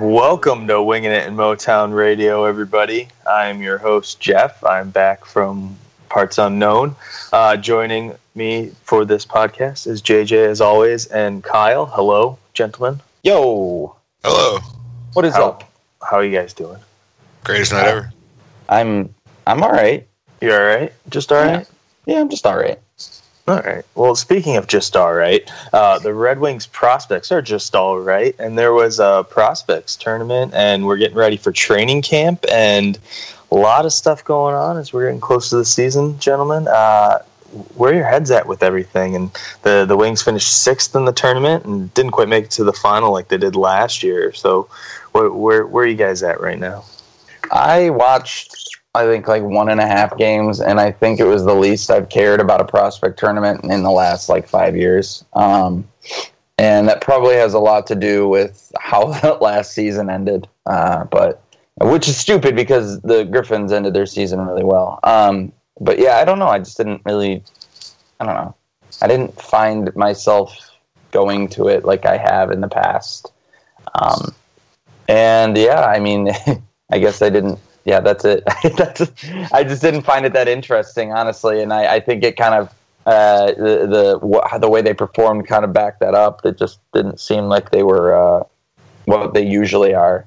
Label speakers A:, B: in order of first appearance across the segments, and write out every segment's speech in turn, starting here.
A: Welcome to Winging It in Motown Radio, everybody. I'm your host, Jeff. I'm back from parts unknown. Uh, joining me for this podcast is JJ, as always, and Kyle. Hello, gentlemen.
B: Yo,
C: Hello.
B: what is
A: How,
B: up?
A: how are you guys doing?
C: Greatest night ever.
B: I'm I'm all right.
A: You're all right? Just all right?
B: Yeah, I'm just all right.
A: All right. Well, speaking of just all right, uh, the Red Wings prospects are just all right. And there was a prospects tournament, and we're getting ready for training camp, and a lot of stuff going on as we're getting close to the season, gentlemen. Uh, where are your heads at with everything? And the the Wings finished sixth in the tournament and didn't quite make it to the final like they did last year. So, where where, where are you guys at right now?
B: I watched I think like one and a half games, and I think it was the least I've cared about a prospect tournament in the last like five years. Um, and that probably has a lot to do with how that last season ended. Uh, but which is stupid because the Griffins ended their season really well. Um, but yeah, I don't know. I just didn't really. I don't know. I didn't find myself going to it like I have in the past. Um, and yeah, I mean, I guess I didn't. Yeah, that's it. that's, I just didn't find it that interesting, honestly. And I, I think it kind of uh, the the the way they performed kind of backed that up. It just didn't seem like they were uh, what they usually are.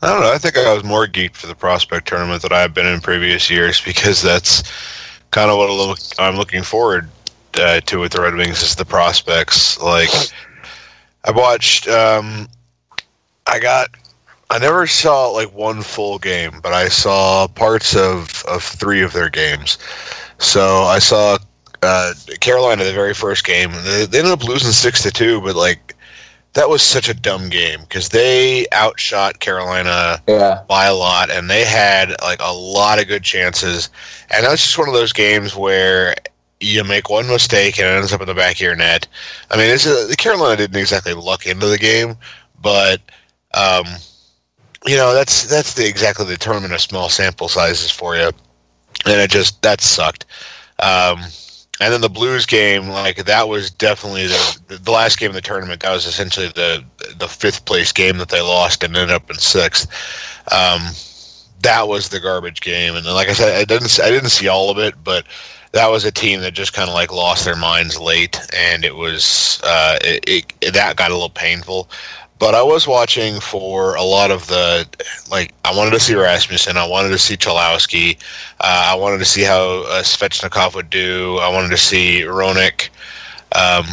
C: I don't know. I think I was more geeked for the prospect tournament than I've been in previous years because that's kind of what I'm looking forward uh, to with the Red Wings is the prospects. Like I watched. Um, I got. I never saw like one full game, but I saw parts of of three of their games. So I saw uh, Carolina the very first game. They, they ended up losing six to two, but like that was such a dumb game because they outshot Carolina
B: Yeah,
C: by a lot, and they had like a lot of good chances. And that's just one of those games where you make one mistake and it ends up in the back of your net. I mean, it's a, Carolina didn't exactly luck into the game, but um, you know that's that's the exactly the tournament of small sample sizes for you, and it just that sucked. Um, and then the Blues game, like that was definitely the the last game of the tournament. That was essentially the the fifth place game that they lost and ended up in sixth. Um, that was the garbage game, and then, like I said, I didn't I didn't see all of it, but that was a team that just kind of like lost their minds late, and it was uh, it, it that got a little painful. But I was watching for a lot of the like. I wanted to see Rasmussen. I wanted to see Cholowski. Uh, I wanted to see how uh, Svechnikov would do. I wanted to see Hronek. Um,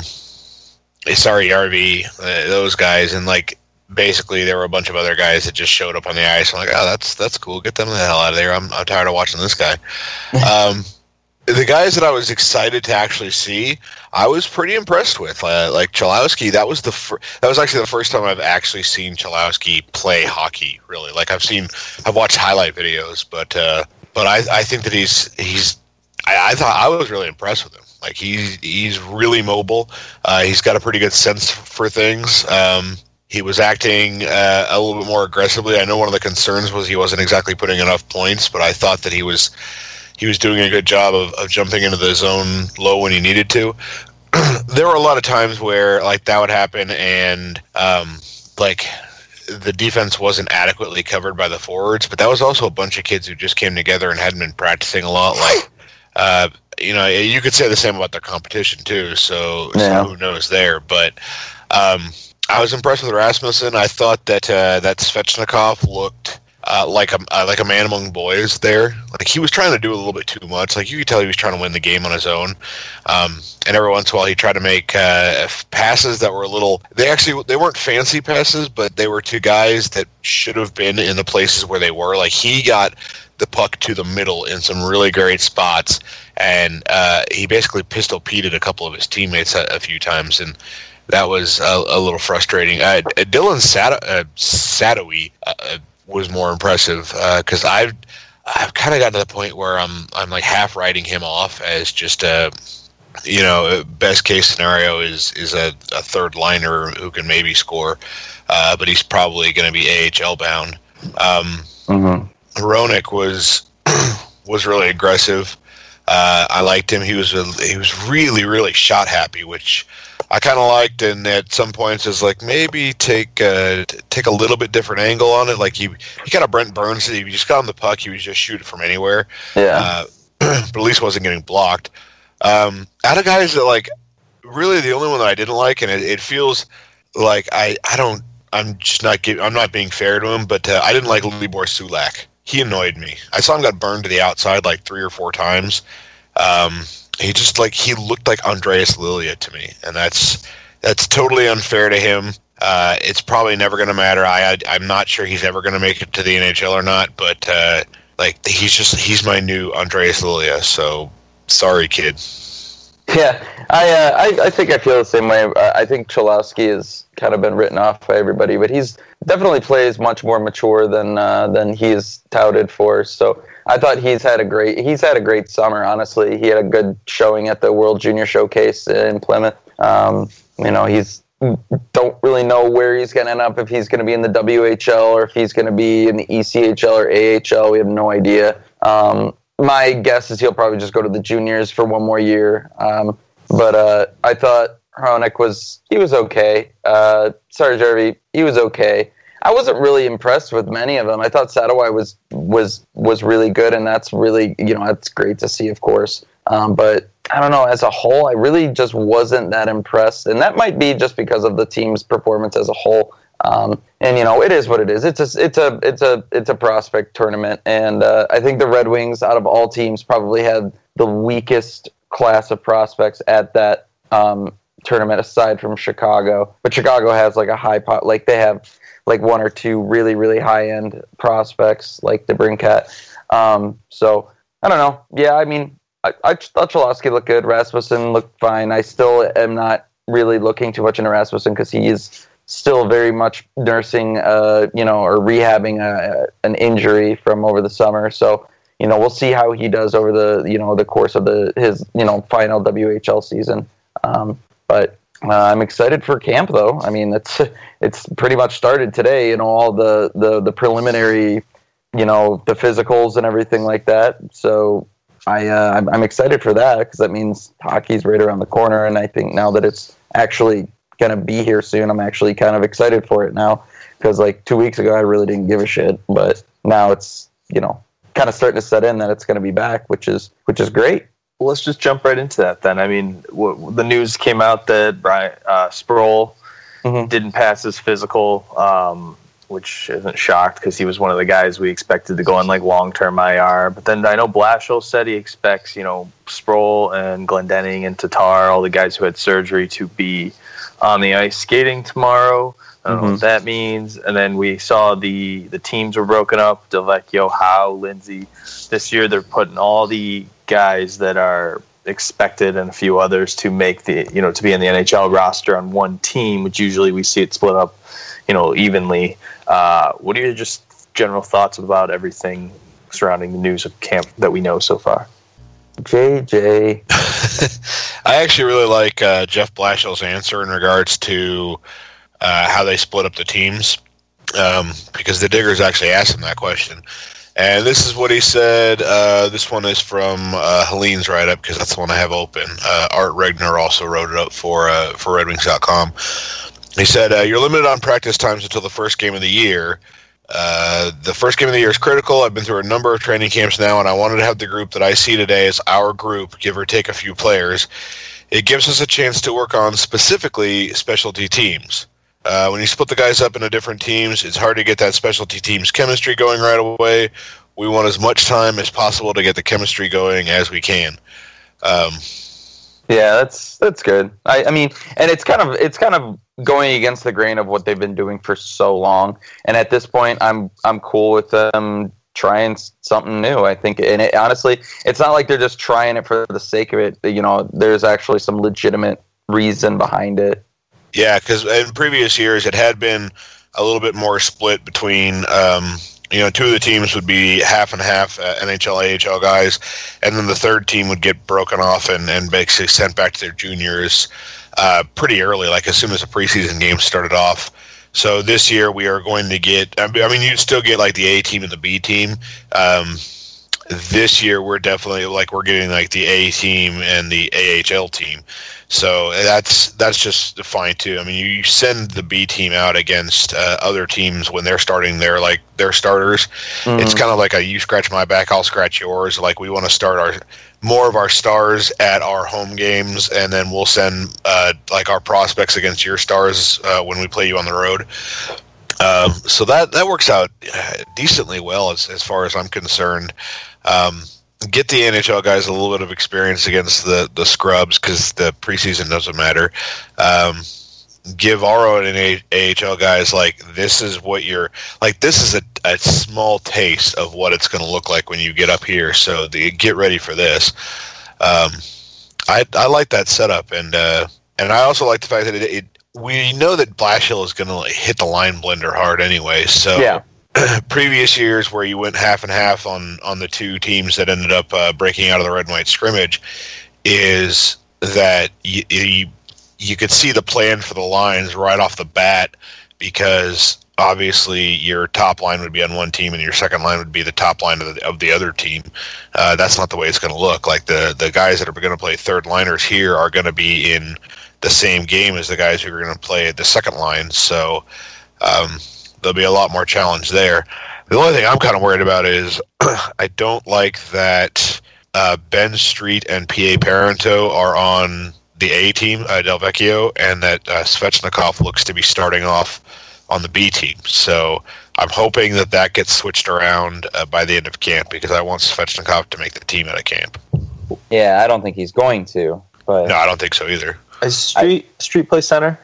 C: sorry, RV. Uh, those guys, and like basically there were a bunch of other guys that just showed up on the ice. I'm like, oh, that's that's cool. Get them the hell out of there. I'm I'm tired of watching this guy. um, the guys that I was excited to actually see, I was pretty impressed with. Uh, like Cholowski, that was the that was actually the first time I've actually seen Cholowski play hockey. Really, like I've seen, I've watched highlight videos, but uh, but I I think that he's he's I, I thought I was really impressed with him. Like he's he's really mobile. Uh, he's got a pretty good sense for things. Um, he was acting uh, a little bit more aggressively. I know one of the concerns was he wasn't exactly putting enough points, but I thought that he was he was doing a good job of, of jumping into the zone low when he needed to. there were a lot of times where like that would happen, and um, like the defense wasn't adequately covered by the forwards. But that was also a bunch of kids who just came together and hadn't been practicing a lot. Like uh, you know, you could say the same about their competition too. So,
B: Yeah.
C: so who knows there? But um, I was impressed with Rasmussen. I thought that uh, that Svechnikov looked uh, like a uh, like a man among boys there. Like he was trying to do a little bit too much. Like you could tell he was trying to win the game on his own. Um, and every once in a while he tried to make uh, passes that were a little. They actually they weren't fancy passes, but they were to guys that should have been in the places where they were. Like he got the puck to the middle in some really great spots, and uh, he basically pistol peated a couple of his teammates a, a few times, and that was a, a little frustrating. Uh, Dylan Sado- uh, Sadowy uh, was more impressive because I've I've kind of gotten to the point where I'm I'm like half writing him off as just a you know best case scenario is is a, a third liner who can maybe score, uh, but he's probably going to be AHL bound. Um,
B: Mm-hmm.
C: Hronek was was really aggressive. Uh, I liked him. He was a, he was really really shot happy, which I kind of liked. And at some points, is like maybe take uh, t- take a little bit different angle on it. Like he he kind of Brent Burns. He just got on the puck. He was just shoot it from anywhere.
B: Yeah.
C: Uh, but at least wasn't getting blocked. Um, out of guys that like really the only one that I didn't like, and it, it feels like I I don't I'm just not give, I'm not being fair to him, but uh, I didn't like Libor Sulak. He annoyed me. I saw him got burned to the outside like three or four times. Um, he just like he looked like Andreas Lilja to me, and that's that's totally unfair to him. Uh, it's probably never going to matter. I, I I'm not sure he's ever going to make it to the NHL or not, but uh, like he's just he's my new Andreas Lilja. So sorry, kid.
B: Yeah, I, uh, I I think I feel the same way. Uh, I think Cholowski has kind of been written off by everybody, but he's definitely plays much more mature than uh, than he's touted for. So I thought he's had a great he's had a great summer. Honestly, he had a good showing at the World Junior Showcase in Plymouth. Um, you know, he's don't really know where he's going to end up if he's going to be in the WHL or if he's going to be in the ECHL or AHL. We have no idea. Um, my guess is he'll probably just go to the juniors for one more year. Um, but uh, I thought Hronek was he was okay. Uh, sorry, Jervy, he was okay. I wasn't really impressed with many of them. I thought Sadowy was was was really good, and that's really you know that's great to see, of course. Um, but I don't know. As a whole, I really just wasn't that impressed, and that might be just because of the team's performance as a whole. Um, and you know, it is what it is. It's a it's a it's a it's a prospect tournament, and uh, I think the Red Wings, out of all teams, probably had the weakest class of prospects at that um, tournament, aside from Chicago. But Chicago has like a high pot, like they have like one or two really really high end prospects, like DeBrincat. Um, so I don't know. Yeah, I mean, I, I thought Cholowski looked good. Rasmussen looked fine. I still am not really looking too much into Rasmussen because he is still very much nursing, uh, you know, or rehabbing a, an injury from over the summer. So, you know, we'll see how he does over the, you know, the course of the his, you know, final WHL season. Um, but uh, I'm excited for camp, though. I mean, it's it's pretty much started today. You know, all the the the preliminary, you know, the physicals and everything like that. So. I, uh, I'm, I'm excited for that because that means hockey's right around the corner, and I think now that it's actually going to be here soon. I'm actually kind of excited for it now because like two weeks ago I really didn't give a shit, but now it's you know kind of starting to set in that it's going to be back, which is which is great.
A: Well, let's just jump right into that then. I mean, w- the news came out that Brian uh, Sproul
B: Mhm.
A: didn't pass his physical, um, which isn't shocked because he was one of the guys we expected to go on like long term IR. But then I know Blashill said he expects, you know, Sproul and Glendening and Tatar, all the guys who had surgery, to be on the ice skating tomorrow. I don't know what that means. And then we saw the the teams were broken up. Delvecchio, Howe, Lindsay. This year they're putting all the guys that are expected and a few others to make the you know to be in the NHL roster on one team, which usually we see it split up, you know, evenly. Uh, what are your just general thoughts about everything surrounding the news of camp that we know so far?
B: JJ,
C: I actually really like uh, Jeff Blashill's answer in regards to uh, how they split up the teams um, because the Diggers actually asked him that question. And this is what he said. Uh, this one is from uh, Helene's write up because that's the one I have open. Uh, Art Regner also wrote it up for uh, for RedWings.com. He said, uh, You're limited on practice times until the first game of the year. Uh, the first game of the year is critical. I've been through a number of training camps now, and I wanted to have the group that I see today as our group, give or take a few players. It gives us a chance to work on specifically specialty teams. Uh, when you split the guys up into different teams, it's hard to get that specialty team's chemistry going right away. We want as much time as possible to get the chemistry going as we can. Um,
B: yeah, that's that's good. I, I mean, and it's kind of it's kind of going against the grain of what they've been doing for so long. And at this point, I'm I'm cool with them trying something new. I think, and it, honestly, it's not like they're just trying it for the sake of it. You know, there's actually some legitimate reason behind it.
C: Yeah, because in previous years it had been a little bit more split between, um, you know, two of the teams would be half and half uh, NHL, AHL guys, and then the third team would get broken off and, and basically sent back to their juniors uh, pretty early, like as soon as the preseason game started off. So this year we are going to get. I mean, you still get like the A team and the B team. Um, this year we're definitely like we're getting like the A team and the AHL team. So that's that's just fine too. I mean, you send the B team out against uh, other teams when they're starting their like their starters. Mm-hmm. It's kind of like a you scratch my back, I'll scratch yours. Like we want to start our more of our stars at our home games, and then we'll send uh, like our prospects against your stars uh, when we play you on the road. Um, so that that works out uh, decently well as as far as I'm concerned. Um, get the NHL guys a little bit of experience against the the scrubs because the preseason doesn't matter. Um, give our own AHL guys like this is what you're like. This is a, a small taste of what it's going to look like when you get up here. So the, get ready for this. Um, I I like that setup and uh, and I also like the fact that it, it we know that Blashill is going to hit the line blender hard anyway. So
B: yeah.
C: previous years where you went half and half on on the two teams that ended up uh, breaking out of the red and white scrimmage is that you, you you could see the plan for the lines right off the bat because obviously your top line would be on one team and your second line would be the top line of the, of the other team. Uh, that's not the way it's going to look. Like the the guys that are going to play third liners here are going to be in the same game as the guys who are going to play the second line. So um, there'll be a lot more challenge there. The only thing I'm kind of worried about is I don't like that uh, Ben Street and PA Parenteau are on the A team, uh, Del Vecchio, and that uh, Svechnikov looks to be starting off on the B team. So I'm hoping that that gets switched around uh, by the end of camp because I want Svechnikov to make the team out of camp.
B: Yeah, I don't think he's going to. But
C: no, I don't think so either.
A: Is Street I, Street play center?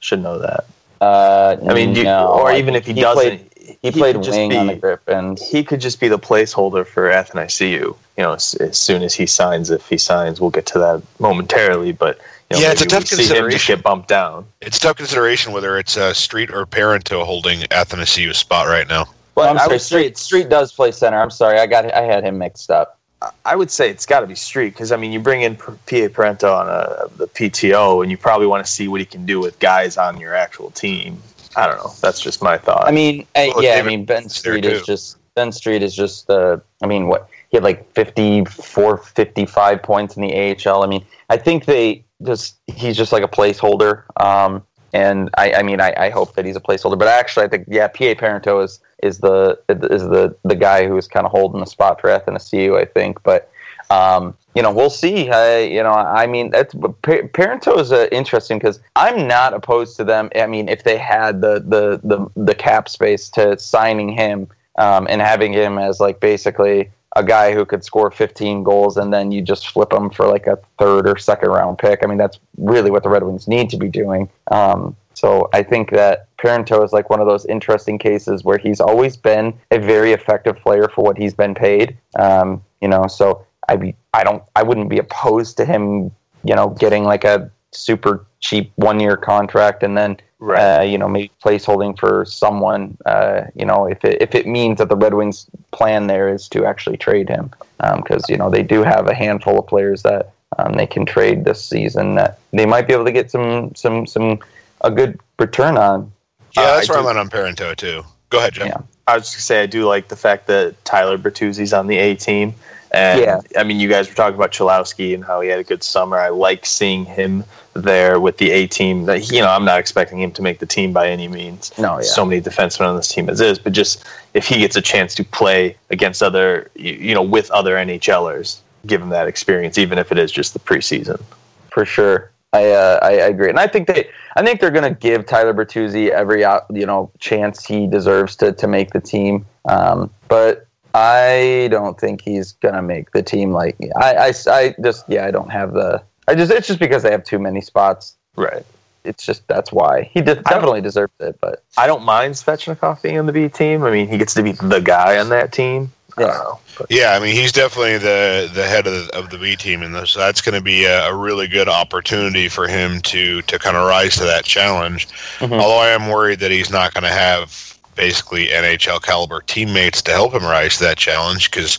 A: Should know that.
B: Uh, I
A: mean,
B: you, no,
A: or even if he, he doesn't,
B: played, he, he played wing be, on the Griffins.
A: He could just be the placeholder for Athanasiu. You know, as, as, soon as he signs, if he signs, we'll get to that momentarily. But you know,
C: yeah, it's a tough consideration.
A: just get bumped down.
C: It's tough consideration whether it's uh, Street or Parenteau holding Athanasiu's spot right now.
B: Well, I'm sorry, Street Street does play center. I'm sorry, I got I had him mixed up.
A: I would say it's got to be Street because I mean you bring in PA Parenteau on a, the PTO and you probably want to see what he can do with guys on your actual team. I don't know. That's just my thought.
B: I mean, I, yeah, David I mean Ben Street is just Ben Street is just the. I mean, what he had like 54, 55 points in the AHL. I mean, I think they just he's just like a placeholder. Um, and I, I mean, I, I hope that he's a placeholder. But actually, I think yeah, PA Parento is is the is the the guy who's kind of holding the spot for Athanasiu, I think. But um, you know, we'll see. Uh, you know, I mean, that's Parenteau is uh, interesting because I'm not opposed to them. I mean, if they had the the the, the cap space to signing him um, and having him as like basically a guy who could score 15 goals and then you just flip him for like a third or second round pick. I mean, that's really what the Red Wings need to be doing. Um, so I think that Parenteau is like one of those interesting cases where he's always been a very effective player for what he's been paid. Um, you know, so I be I don't I wouldn't be opposed to him, you know, getting like a super cheap one year contract and then right. uh, you know maybe placeholding for someone. Uh, you know, if it if it means that the Red Wings plan there is to actually trade him because um, you know they do have a handful of players that um, they can trade this season that they might be able to get some some some a good return on.
C: Yeah, uh, that's where I'm at on Parenteau too. Go ahead, Jeff.
A: Yeah. I was just gonna say I do like the fact that Tyler Bertuzzi's on the A team. And yeah. I mean, you guys were talking about Cholowski and how he had a good summer. I like seeing him there with the A team. That you know, I'm not expecting him to make the team by any means.
B: No, yeah.
A: so many defensemen on this team as is, but just if he gets a chance to play against other, you know, with other NHLers, give him that experience, even if it is just the preseason.
B: For sure. I, uh, I agree, and I think they I think they're going to give Tyler Bertuzzi every you know chance he deserves to to make the team. Um, but I don't think he's going to make the team. Like I, I, I just yeah I don't have the I just it's just because they have too many spots.
A: Right.
B: It's just that's why he did, definitely deserves it. But
A: I don't mind Svechnikov being on the B team. I mean, he gets to be the guy on that team.
C: Yeah. yeah, I mean he's definitely the the head of the, of the B team, and so that's going to be a, a, really good opportunity for him to to kind of rise to that challenge. Mm-hmm. Although I am worried that he's not going to have basically NHL caliber teammates to help him rise to that challenge. Because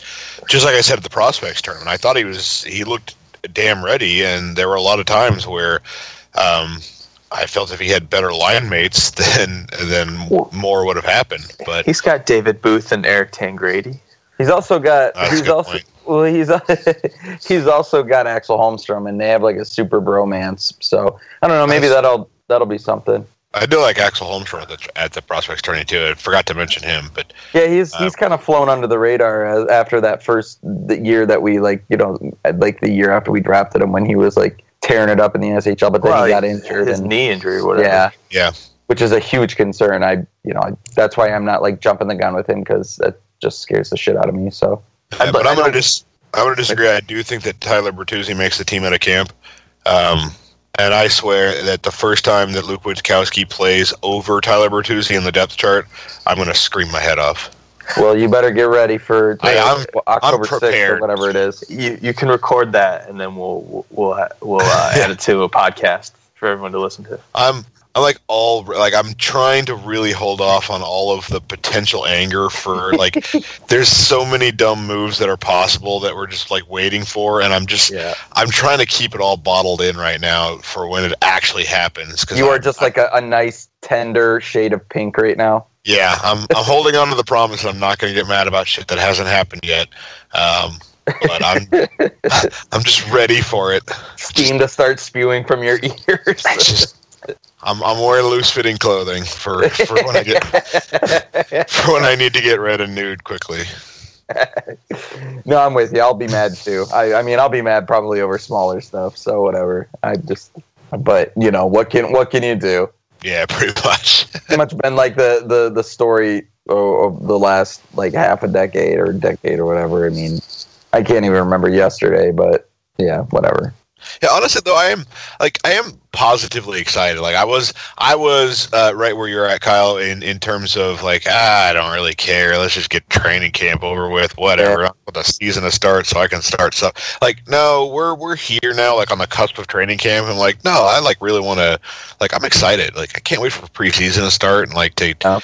C: just like I said at the prospects tournament, I thought he was he looked damn ready, and there were a lot of times where. Um, I felt if he had better line mates, then then more would have happened. But
A: He's got David Booth and Eric Tangradi.
B: He's also got.
C: That's a
B: he's
C: good
B: also
C: point.
B: well. He's he's also got Axel Holmstrom, and they have like a super bromance. So I don't know. Maybe
C: Nice.
B: that'll that'll be something.
C: I do like Axel Holmstrom at the at the prospects tourney too. I forgot to mention him, but
B: Yeah, he's
C: Uh,
B: he's kind of flown under the radar as, after that first the year that we like you know like the year after we drafted him when he was like tearing it up in the SHL, but then
A: Well,
B: he got injured
A: His
B: and
A: knee injury, whatever.
B: yeah,
C: yeah,
B: which is a huge concern. I you know I, that's why I'm not like jumping the gun with him because that just scares the shit out of me. So
C: Uh, but
A: I
C: I'm gonna just I'm gonna disagree. I do think that Tyler Bertuzzi makes the team out of camp. Um, and I swear that the first time that Luke Witkowski plays over Tyler Bertuzzi in the depth chart, I'm gonna scream my head off.
B: well, you better get ready for
C: I- I'm-
B: October sixth or whatever it is.
A: You you can record that, and then we'll we'll ha- we'll uh, add it to a podcast for everyone to listen to.
C: I'm I'm like all like I'm trying to really hold off on all of the potential anger for like there's so many dumb moves that are possible that we're just like waiting for and I'm just
A: Yeah.
C: I'm trying to keep it all bottled in right now for when it actually happens cuz
B: You are just like a, a nice tender shade of pink right now.
C: yeah I'm I'm holding on to the promise that I'm not going to get mad about shit that hasn't happened yet um but I'm I'm just ready for it
B: Steam to start spewing from your ears.
C: Just I'm I'm wearing loose fitting clothing for for when I get for when I need to get red and nude quickly.
B: no, I'm with you. I'll be mad too. I, I mean, I'll be mad probably over smaller stuff. So whatever. I just, but you know, what can what can you do?
C: Yeah, pretty much.
B: Pretty much been like the the the story of of the last like half a decade or decade or whatever. I mean, I can't even remember yesterday, but yeah, whatever.
C: Yeah, honestly though, I am like I am positively excited. Like I was, I was uh, right where you're at, Kyle. In in terms of like, ah, I don't really care. Let's just get training camp over with. Whatever. I want the season to start so I can start stuff. Like, no, we're we're here now. Like on the cusp of training camp. I'm like, no, I like really want to. Like, I'm excited. Like, I can't wait for preseason to start and like to
B: Yeah.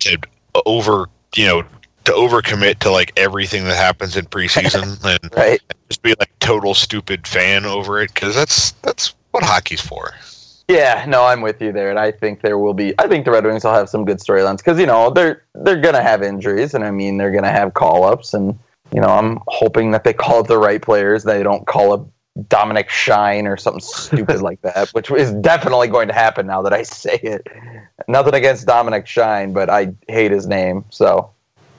C: to over you know to overcommit to like everything that happens in preseason and
B: Right.
C: just be like total stupid fan over it because that's that's what hockey's for.
B: Yeah, no, I'm with you there, and I think there will be. I think the Red Wings will have some good storylines because you know they're they're gonna have injuries, and I mean they're gonna have call ups, and you know I'm hoping that they call up the right players. They don't call up Dominik Shine or something stupid like that, which is definitely going to happen now that I say it. Nothing against Dominik Shine, but I hate his name. So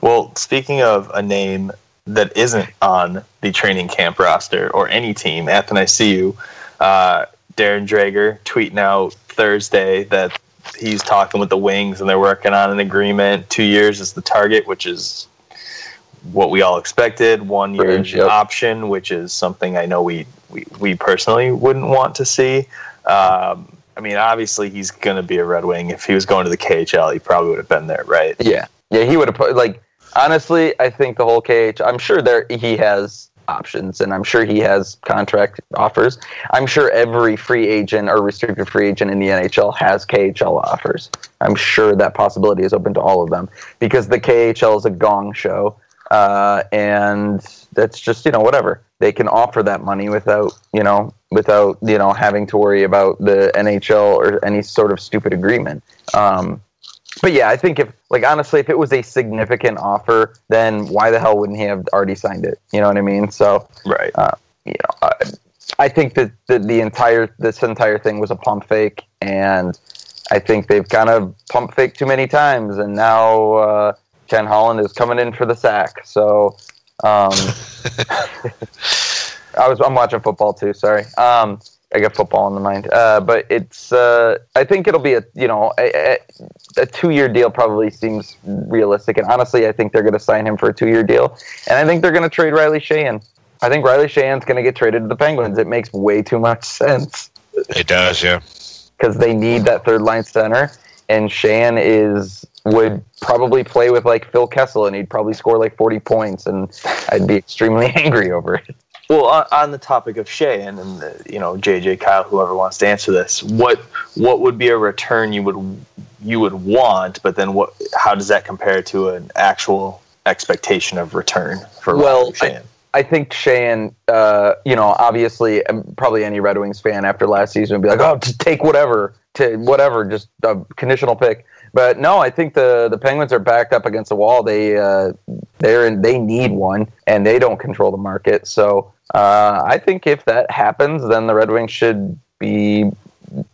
A: Well, speaking of a name that isn't on the training camp roster or any team, Anthony, I see you. Uh, Darren Dreger tweeting out Thursday that he's talking with the Wings and they're working on an agreement. Two years is the target, which is what we all expected. One year
B: Bridge, yep.
A: option, which is something I know we, we, we personally wouldn't want to see. Um, I mean, obviously, he's going to be a Red Wing. If he was going to the KHL, he probably would have been there, right?
B: yeah, yeah, he would have put like honestly. I think the whole KH. I'm sure there he has options, and I'm sure he has contract offers. I'm sure every free agent or restricted free agent in the NHL has KHL offers. I'm sure that possibility is open to all of them because the KHL is a gong show, uh, and that's just you know whatever they can offer that money without you know without you know having to worry about the NHL or any sort of stupid agreement. Um, but yeah, I think if like honestly, if it was a significant offer, then why the hell wouldn't he have already signed it? You know what I mean? So
A: Right.
B: you know, I, I think that the, the entire this entire thing was a pump fake, and I think they've kind of pump faked too many times, and now uh, Ken Holland is coming in for the sack. So um, I was I'm watching football too. Sorry. Um, I got football in the mind, uh, but it's. Uh, I think it'll be a you know a, a, a two year deal probably seems realistic, and honestly, I think they're going to sign him for a two year deal, and I think they're going to trade Riley Sheahan. I think Riley Sheahan's going to get traded to the Penguins. It makes way too much sense
C: It does, yeah.
B: because they need that third line center, and Sheahan is would probably play with like Phil Kessel, and he'd probably score like forty points, and I'd be extremely angry over it.
A: Well, on, on the topic of Sheahan and the, you know JJ Kyle, whoever wants to answer this, what what would be a return you would you would want, but then what? How does that compare to an actual expectation of return for
B: Well,
A: Sheahan?
B: I think Sheahan, uh, you know, obviously, um, probably any Red Wings fan after last season would be like, "Oh, just take whatever, to whatever, just a conditional pick." But no, I think the the Penguins are backed up against the wall. They uh, they're in, they need one, and they don't control the market. So uh, I think if that happens, then the Red Wings should be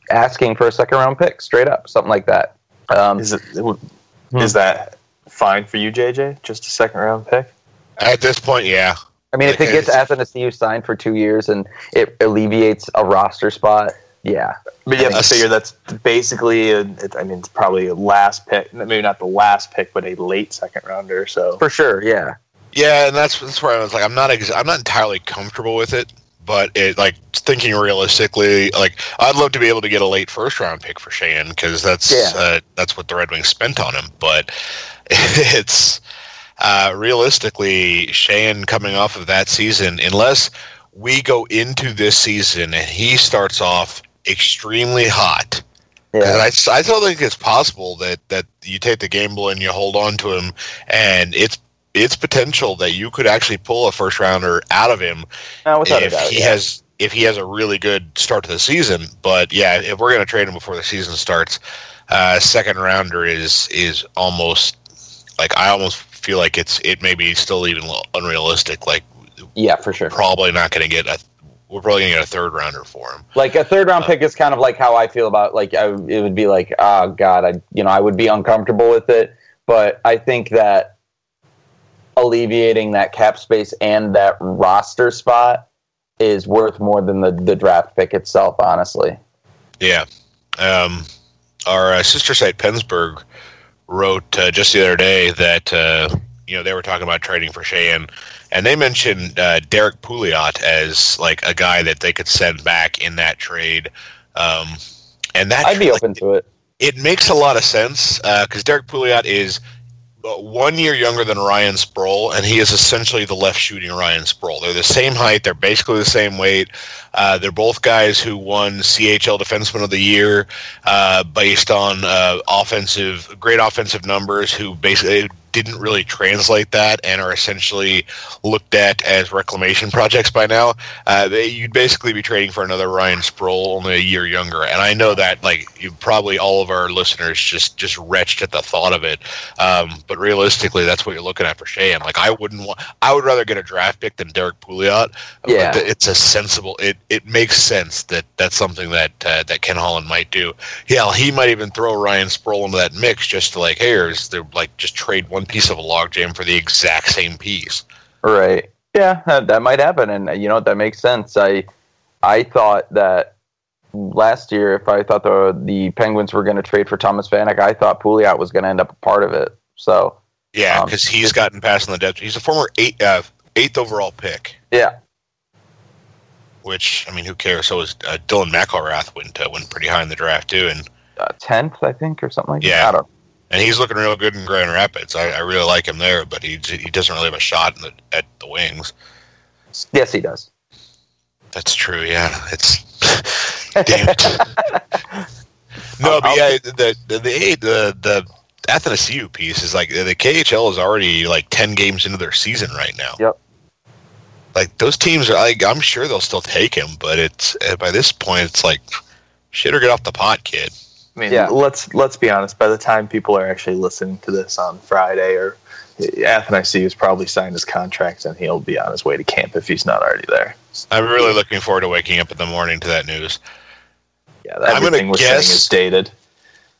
B: asking for a second round pick, straight up, something like that. Um,
A: Is it is that fine for you, JJ? Just a second round pick?
C: At this point, yeah.
B: I mean, if it gets
C: it's-
B: Athanasiu signed for two years and it alleviates a roster spot, yeah,
A: But you have to figure that's basically, a, it, I mean, it's probably a last pick, maybe not the last pick, but a late second rounder. So
B: for sure, yeah.
C: Yeah, and that's that's where I was like, I'm not ex- I'm not entirely comfortable with it, but it like thinking realistically, like I'd love to be able to get a late first round pick for Sheahan because that's
B: Yeah.
C: uh, that's what the Red Wings spent on him. But it's uh, realistically Sheahan coming off of that season, unless we go into this season and he starts off extremely hot.
B: Yeah.
C: And I, I still think it's possible that, that you take the gamble and you hold on to him, and it's it's potential that you could actually pull a first rounder out of him
B: No, without a
C: if
B: doubt.
C: he
B: yeah.
C: has if he has a really good start to the season. But yeah, if we're going to trade him before the season starts, uh, second rounder is is almost like I almost feel like it's it may be still even unrealistic. Like
B: yeah, for sure.
C: probably not going to get a we're probably going to get a third rounder for him.
B: Like a third round pick is kind of like how I feel about like I, it would be like oh god I you know I would be uncomfortable with it, but I think that alleviating that cap space and that roster spot is worth more than the the draft pick itself. Honestly,
C: Yeah. Um, our uh, sister site, PensBurgh, wrote uh, just the other day that, uh, you know, they were talking about trading for Sheahan, and they mentioned uh, Derek Pouliot as, like, a guy that they could send back in that trade. Um, and that
B: I'd be
C: like,
B: open to it.
C: it makes a lot of sense because Derek Pouliot is uh, Uh, one year younger than Ryan Sproul, and he is essentially the left shooting Ryan Sproul. They're the same height, they're basically the same weight. Uh, they're both guys who won CHL Defenseman of the Year uh, based on uh, offensive, great offensive numbers. Who basically didn't really translate that and are essentially looked at as reclamation projects by now. Uh, they, you'd basically be trading for another Ryan Sproul, only a year younger. And I know that, like, you probably all of our listeners just just retched at the thought of it. Um, but realistically, that's what you're looking at for Sheahan. Like, I wouldn't want. I would rather get a draft pick than Derek Pouliot.
B: Yeah.
C: it's a sensible. It it makes sense that that's something that uh, that Ken Holland might do. Yeah, he might even throw Ryan Sproul into that mix just to like, hey, here's the like just trade one piece of a logjam for the exact same piece.
B: Right. Yeah, that, that might happen, and uh, you know what? That makes sense. I I thought that last year, if I thought the the Penguins were going to trade for Thomas Vanek, I thought Pouliot was going to end up a part of it. So
C: Yeah,
B: Um,
C: because he's gotten past in the depth. He's a former eight, uh, eighth overall pick.
B: yeah,
C: Which I mean, who cares? So was uh, Dylan McIlrath went uh, went pretty high in the draft too, and
B: tenth, I think, or something like
C: Yeah.
B: that. Don't.
C: and he's looking real good in Grand Rapids. I, I really like him there, but he he doesn't really have a shot in the, at the wings.
B: Yes, he does.
C: That's true. Yeah, it's damn it. no, but yeah, the the the the, the Athanasiu piece is like the KHL is already like ten games into their season right now.
B: Yep.
C: Like those teams are, like, I'm sure they'll still take him, but it's uh, by this point it's like shit or get off the pot, kid.
A: I mean,
B: Yeah.
A: let's let's be honest. By the time people are actually listening to this on Friday, or Athanasiu has probably signed his contract, and he'll be on his way to camp if he's not already there.
C: I'm really looking forward to waking up in the morning to that news.
A: Yeah,
C: I'm gonna
A: everything we're saying
C: guess-
A: is dated.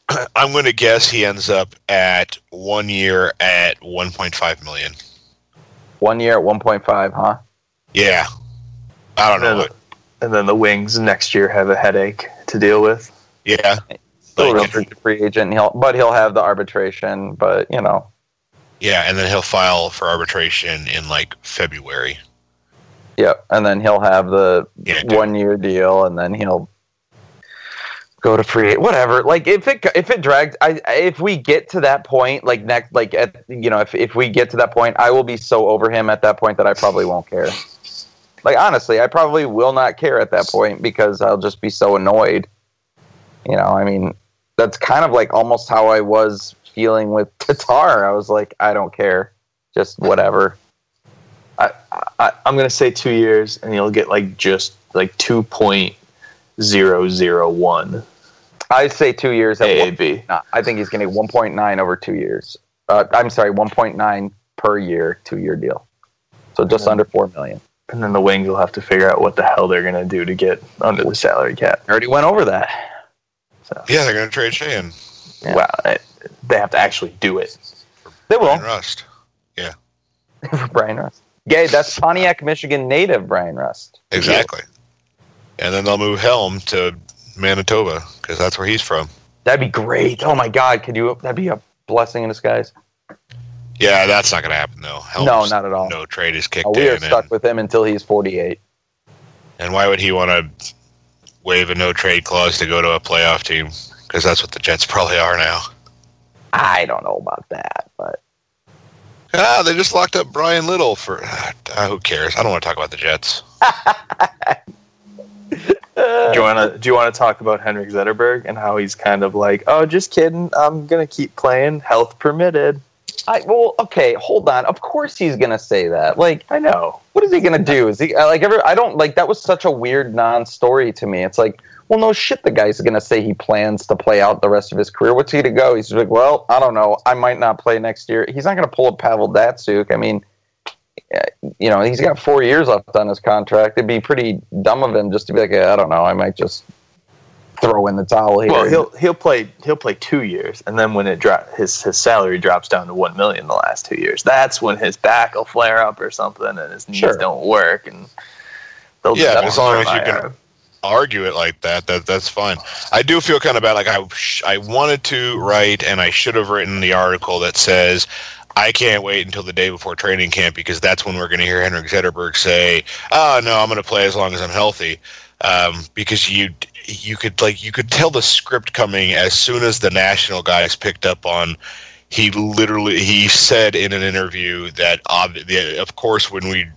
C: I'm going to guess he ends up at one year at 1.5 million.
B: One year at one point five, huh?
C: Yeah, I don't know.
A: And, and then the Wings next year have a headache to deal with.
C: Yeah,
B: Still a
C: Like,
B: real free agent. He'll, but he'll have the arbitration. But you know,
C: yeah, and then he'll file for arbitration in like February.
B: Yep, and then he'll have the
C: Yeah,
B: one year deal, and then he'll go to free whatever. Like if it if it drags, I if we get to that point, like next, like at you know, if if we get to that point, I will be so over him at that point that I probably won't care. Like honestly, I probably will not care at that point because I'll just be so annoyed. You know, I mean, that's kind of like almost how I was feeling with Tatar. I was like, I don't care, just whatever. I, I
A: I'm gonna say two years, and he'll get like just like two point zero zero one
B: I say two years. At one,
A: AAB.
B: no, I think he's going to get 1.9 over two years. Uh, I'm sorry, 1.9 per year, two year deal. So just under four million.
A: And then the Wings will have to figure out what the hell they're gonna do to get under the salary cap.
B: I already went over that.
C: Yeah, they're going to trade Shane.
B: Yeah.
A: Wow, it- they have to actually do it.
B: They will
C: Bryan Rust.
B: for Bryan Rust. Gay, that's Pontiac, Michigan native Bryan Rust.
C: Exactly. And then they'll move Helm to Manitoba because that's where he's from.
B: That'd be great. Oh my God, could you? That'd be a blessing in disguise.
C: Yeah, that's not going to happen though. Helm's
B: No, not at all.
C: No trade is kicked
B: Oh, we are
C: in.
B: stuck
C: And,
B: with him until he's 48.
C: and why would he want to waive a no trade clause to go to a playoff team? Because that's what the Jets probably are now.
B: I don't know about that, but
C: Ah, they just locked up Bryan Little for. Ah, who cares? I don't want to talk about the Jets.
A: Do you want to do you want to talk about Henrik Zetterberg and how he's kind of like, oh, just kidding, I'm gonna keep playing, health permitted.
B: I well, okay, hold on. Of course he's gonna say that. Like,
A: I know.
B: what is he gonna do? Is he uh, like ever? I don't like that was such a weird non-story to me. It's like, well, no shit. The guy's gonna say he plans to play out the rest of his career. What's he to go? He's like, well, I don't know. I might not play next year. He's not gonna pull a Pavel Datsyuk. I mean, you know, he's got four years left on his contract. It'd be pretty dumb of him just to be like, I don't know. I might just throw in the towel here.
A: Well, he'll he'll play he'll play two years, and then when it drop his his salary drops down to one million the last two years, that's when his back will flare up or something, and his knees
B: Sure.
A: don't work, and they'll
C: Yeah, but as long as you can- argue it like that, that that's fine. I do feel kind of bad. Like I, sh- I wanted to write, and I should have written the article that says, "I can't wait until the day before training camp because that's when we're going to hear Henrik Zetterberg say, oh no, I'm going to play as long as I'm healthy." Um, because you you could like you could tell the script coming as soon as the national guys picked up on. He literally he said in an interview that ob- of course when we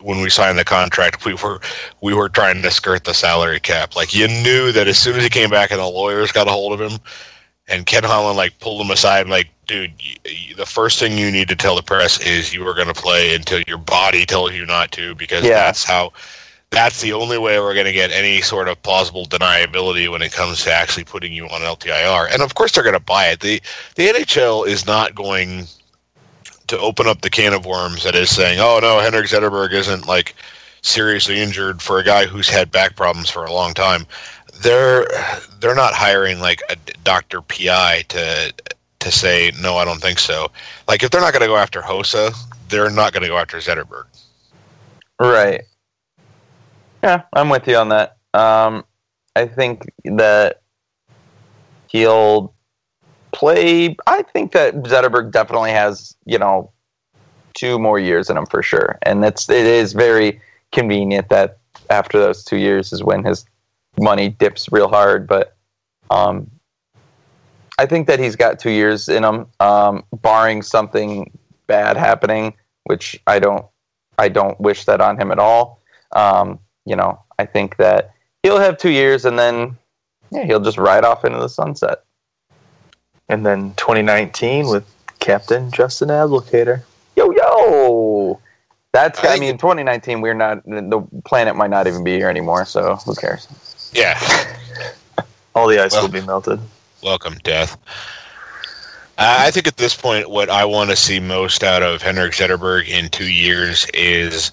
C: when we signed the contract we were we were trying to skirt the salary cap. Like you knew that as soon as he came back and the lawyers got a hold of him, and Ken Holland like pulled him aside, and like, dude, y y the first thing you need to tell the press is you are going to play until your body tells you not to, because
B: Yeah.
C: that's how. That's the only way we're going to get any sort of plausible deniability when it comes to actually putting you on LTIR. And of course, they're going to buy it. the The NHL is not going to open up the can of worms that is saying, "Oh no, Henrik Zetterberg isn't like seriously injured for a guy who's had back problems for a long time." They're they're not hiring like a doctor PI to to say no, I don't think so. Like if they're not going to go after Hossa, they're not going to go after Zetterberg.
B: Right. Yeah, I'm with you on that. Um, I think that he'll play. I think that Zetterberg definitely has, you know, two more years in him for sure, and it's it is very convenient that after those two years is when his money dips real hard. But um, I think that he's got two years in him, um, barring something bad happening, which I don't. I don't wish that on him at all. Um, you know, I think that he'll have two years and then yeah, he'll just ride off into the sunset.
A: and then 2019 with Captain Justin Abdelkader.
B: Yo yo, that's
C: I
B: I, mean, 2019 we're not the planet might not even be here anymore, so who cares?
C: Yeah,
A: All the ice
C: Well-
A: will be melted.
C: welcome death. I I think at this point, what I want to see most out of Henrik Zetterberg in two years is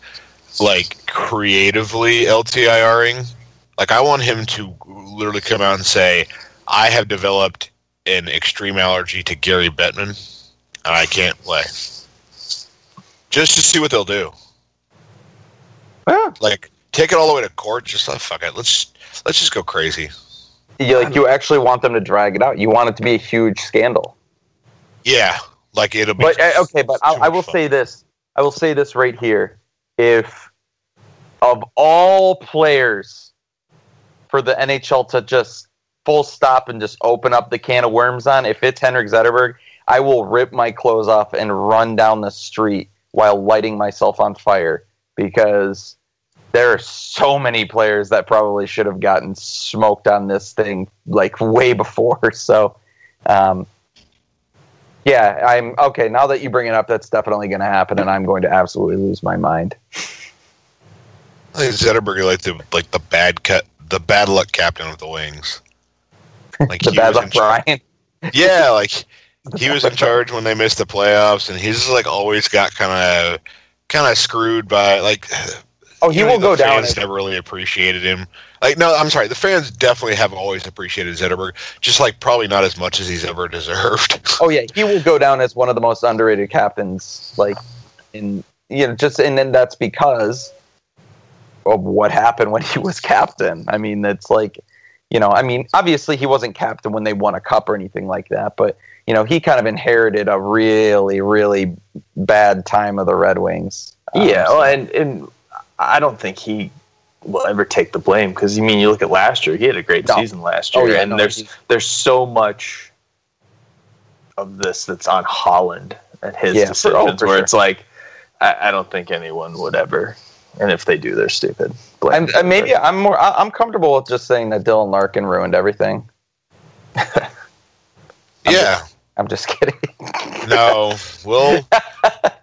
C: like creatively LTIRing. Like I want him to literally come out and say, "I have developed an extreme allergy to Gary Bettman, and I can't play." Just to see what they'll do.
B: Yeah.
C: Like take it all the way to court. Just like fuck it. Let's let's just go crazy.
B: You like you actually want them to drag it out. You want it to be a huge scandal.
C: Yeah, like it'll be.
B: But uh, okay, but I, I will
C: fun.
B: say this. I will say this right here. If of all players for the NHL to just full stop and just open up the can of worms on, if it's Henrik Zetterberg, I will rip my clothes off and run down the street while lighting myself on fire because there are so many players that probably should have gotten smoked on this thing like way before. So, um, yeah, I'm okay. Now that you bring it up, that's definitely going to happen, and I'm going to absolutely lose my mind.
C: I think Zetterberg like the like the bad cut the bad luck captain of the Wings. Like
B: the
C: he
B: bad luck Brian.
C: Yeah, like he was in charge when they missed the playoffs, and he's like always got kind of kind of screwed by like.
B: Oh, he will go
C: the
B: down.
C: Fans never really appreciated him. Like, no, I'm sorry. The fans definitely have always appreciated Zetterberg, just like probably not as much as he's ever deserved.
B: Oh yeah, he will go down as one of the most underrated captains. Like, in you know, just and then that's because of what happened when he was captain. I mean, it's like, you know, I mean, obviously he wasn't captain when they won a cup or anything like that, but you know, he kind of inherited a really, really bad time of the Red Wings. Um,
A: Yeah,
B: so-
A: well, and and I don't think he will ever take the blame because you mean you look at last year, he had a great
B: No.
A: season last
B: Oh,
A: year,
B: yeah,
A: and
B: no,
A: there's
B: he-
A: there's so much of this that's on Holland and his
B: Yeah, for- oh,
A: decisions
B: oh, for
A: where
B: sure.
A: it's like I, I don't think anyone would ever, and if they do, they're stupid. Blame
B: and, and maybe I'm more. I- I'm comfortable with just saying that Dylan Larkin ruined everything.
C: yeah,
B: I'm just kidding.
C: no, well,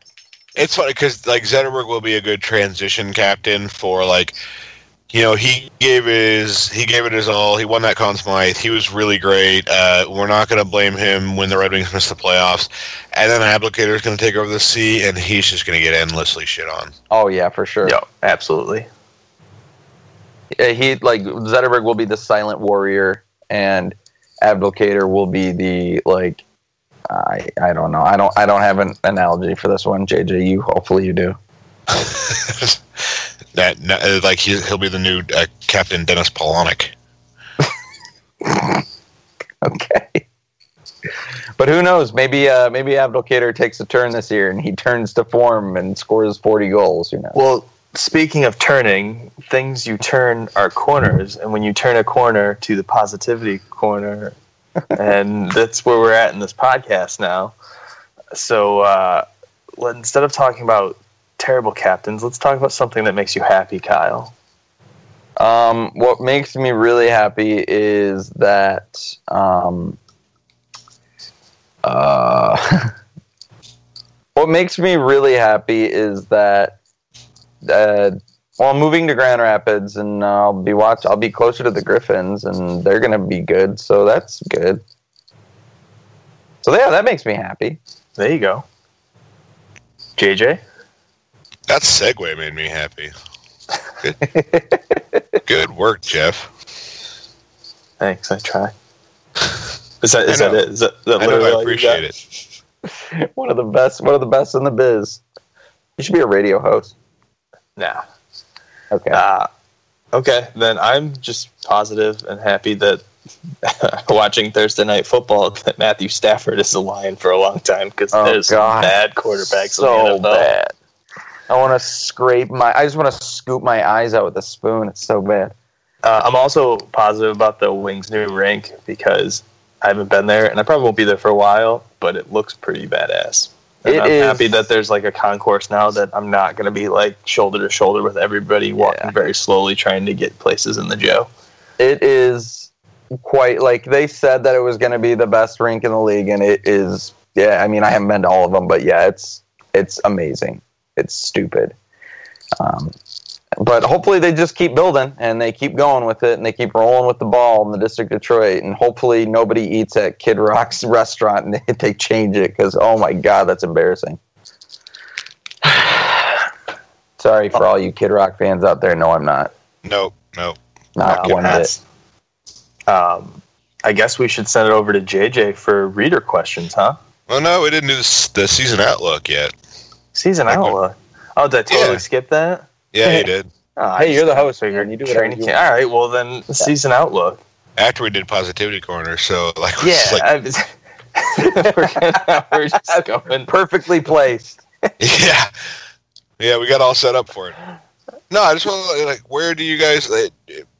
C: it's funny because like Zetterberg will be a good transition captain for like, you know, he gave his he gave it his all. He won that Conn Smythe. He was really great. Uh, we're not going to blame him when the Red Wings missed the playoffs, and then Abdelkader is going to take over the sea, and he's just going to get endlessly shit on.
B: oh yeah, for sure.
A: Yeah, absolutely.
B: Yeah, he like Zetterberg will be the silent warrior, and Abdelkader will be the like. I I don't know. I don't I don't have an analogy for this one. JJ, you hopefully you do.
C: that uh, like he, he'll be the new uh, Captain Dennis Polonich.
B: Okay. But who knows? Maybe uh, maybe Abdelkader takes a turn this year and he turns to form and scores forty goals. Who knows?
A: Well, speaking of turning, things you turn are corners, and when you turn a corner to the positivity corner, and that's where we're at in this podcast now. So uh, instead of talking about terrible captains, let's talk about something that makes you happy, Kyle.
B: Um, what makes me really happy is that um, uh, what makes me really happy is that uh, well, I'm moving to Grand Rapids and I'll be watch. I'll be closer to the Griffins and they're gonna be good, so that's good. So yeah, that makes me happy.
A: There you go. JJ?
C: That segue made me happy. Good, good work, Jeff.
A: Thanks, I try. Is that, is
C: I
A: that
C: know.
A: it? Is that, is that
C: I know
A: literally
C: I appreciate it.
B: one of the best. One of the best in the biz. You should be a radio host.
A: Nah.
B: Okay.
A: Uh, okay, then I'm just positive and happy that watching Thursday night football that Matthew Stafford is the lion for a long time because
B: Oh,
A: there's
B: God.
A: bad quarterbacks.
B: so
A: in the NFL.
B: bad. I want to scrape my. I just want to scoop my eyes out with a spoon. It's so bad.
A: Uh, I'm also positive about the Wings' new rink because I haven't been there and I probably won't be there for a while, but it looks pretty badass. And I'm
B: is-
A: happy that there's like a concourse now that I'm not going to be like shoulder to shoulder with everybody walking
B: Yeah.
A: very slowly trying to get places in the Joe.
B: It is quite like they said that it was going to be the best rink in the league, and it is. Yeah, I mean, I haven't been to all of them, but yeah, it's it's amazing. It's stupid. Um, but hopefully they just keep building and they keep going with it and they keep rolling with the ball in the district of Detroit and hopefully nobody eats at Kid Rock's restaurant and they, they change it because oh my god that's embarrassing. Sorry for all you Kid Rock fans out there. No, I'm not.
C: Nope, nope.
B: Not one bit.
A: Um, I guess we should send it over to JJ for reader questions, huh?
C: Well, no, we didn't do this, the season outlook yet.
A: Season
C: I could-
A: outlook. Oh, did I totally
C: Yeah.
A: skip that?
C: Yeah, you did.
A: Oh,
B: Hey, you're the host,
A: figured
B: man. You do whatever
A: training
B: you
A: camp- All right, well then, the season outlook.
C: After we did positivity corner, so like,
A: Yeah,
C: it's like
A: I was- we're, gonna, we're just going.
B: Perfectly placed.
C: yeah, yeah, we got all set up for it. No, I just want to like, where do you guys like,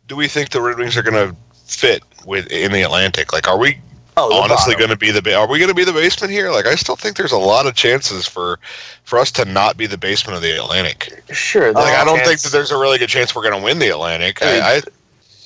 C: do we think the Red Wings are going to fit with in the Atlantic? Like, are we
A: Oh,
C: honestly going to be the ba- are we going to be the basement here? Like, I still think there's a lot of chances for for us to not be the basement of the Atlantic.
A: Sure.
C: Like,
A: there's
C: I
A: a
C: don't think that there's a really good chance we're going to win the Atlantic. I, I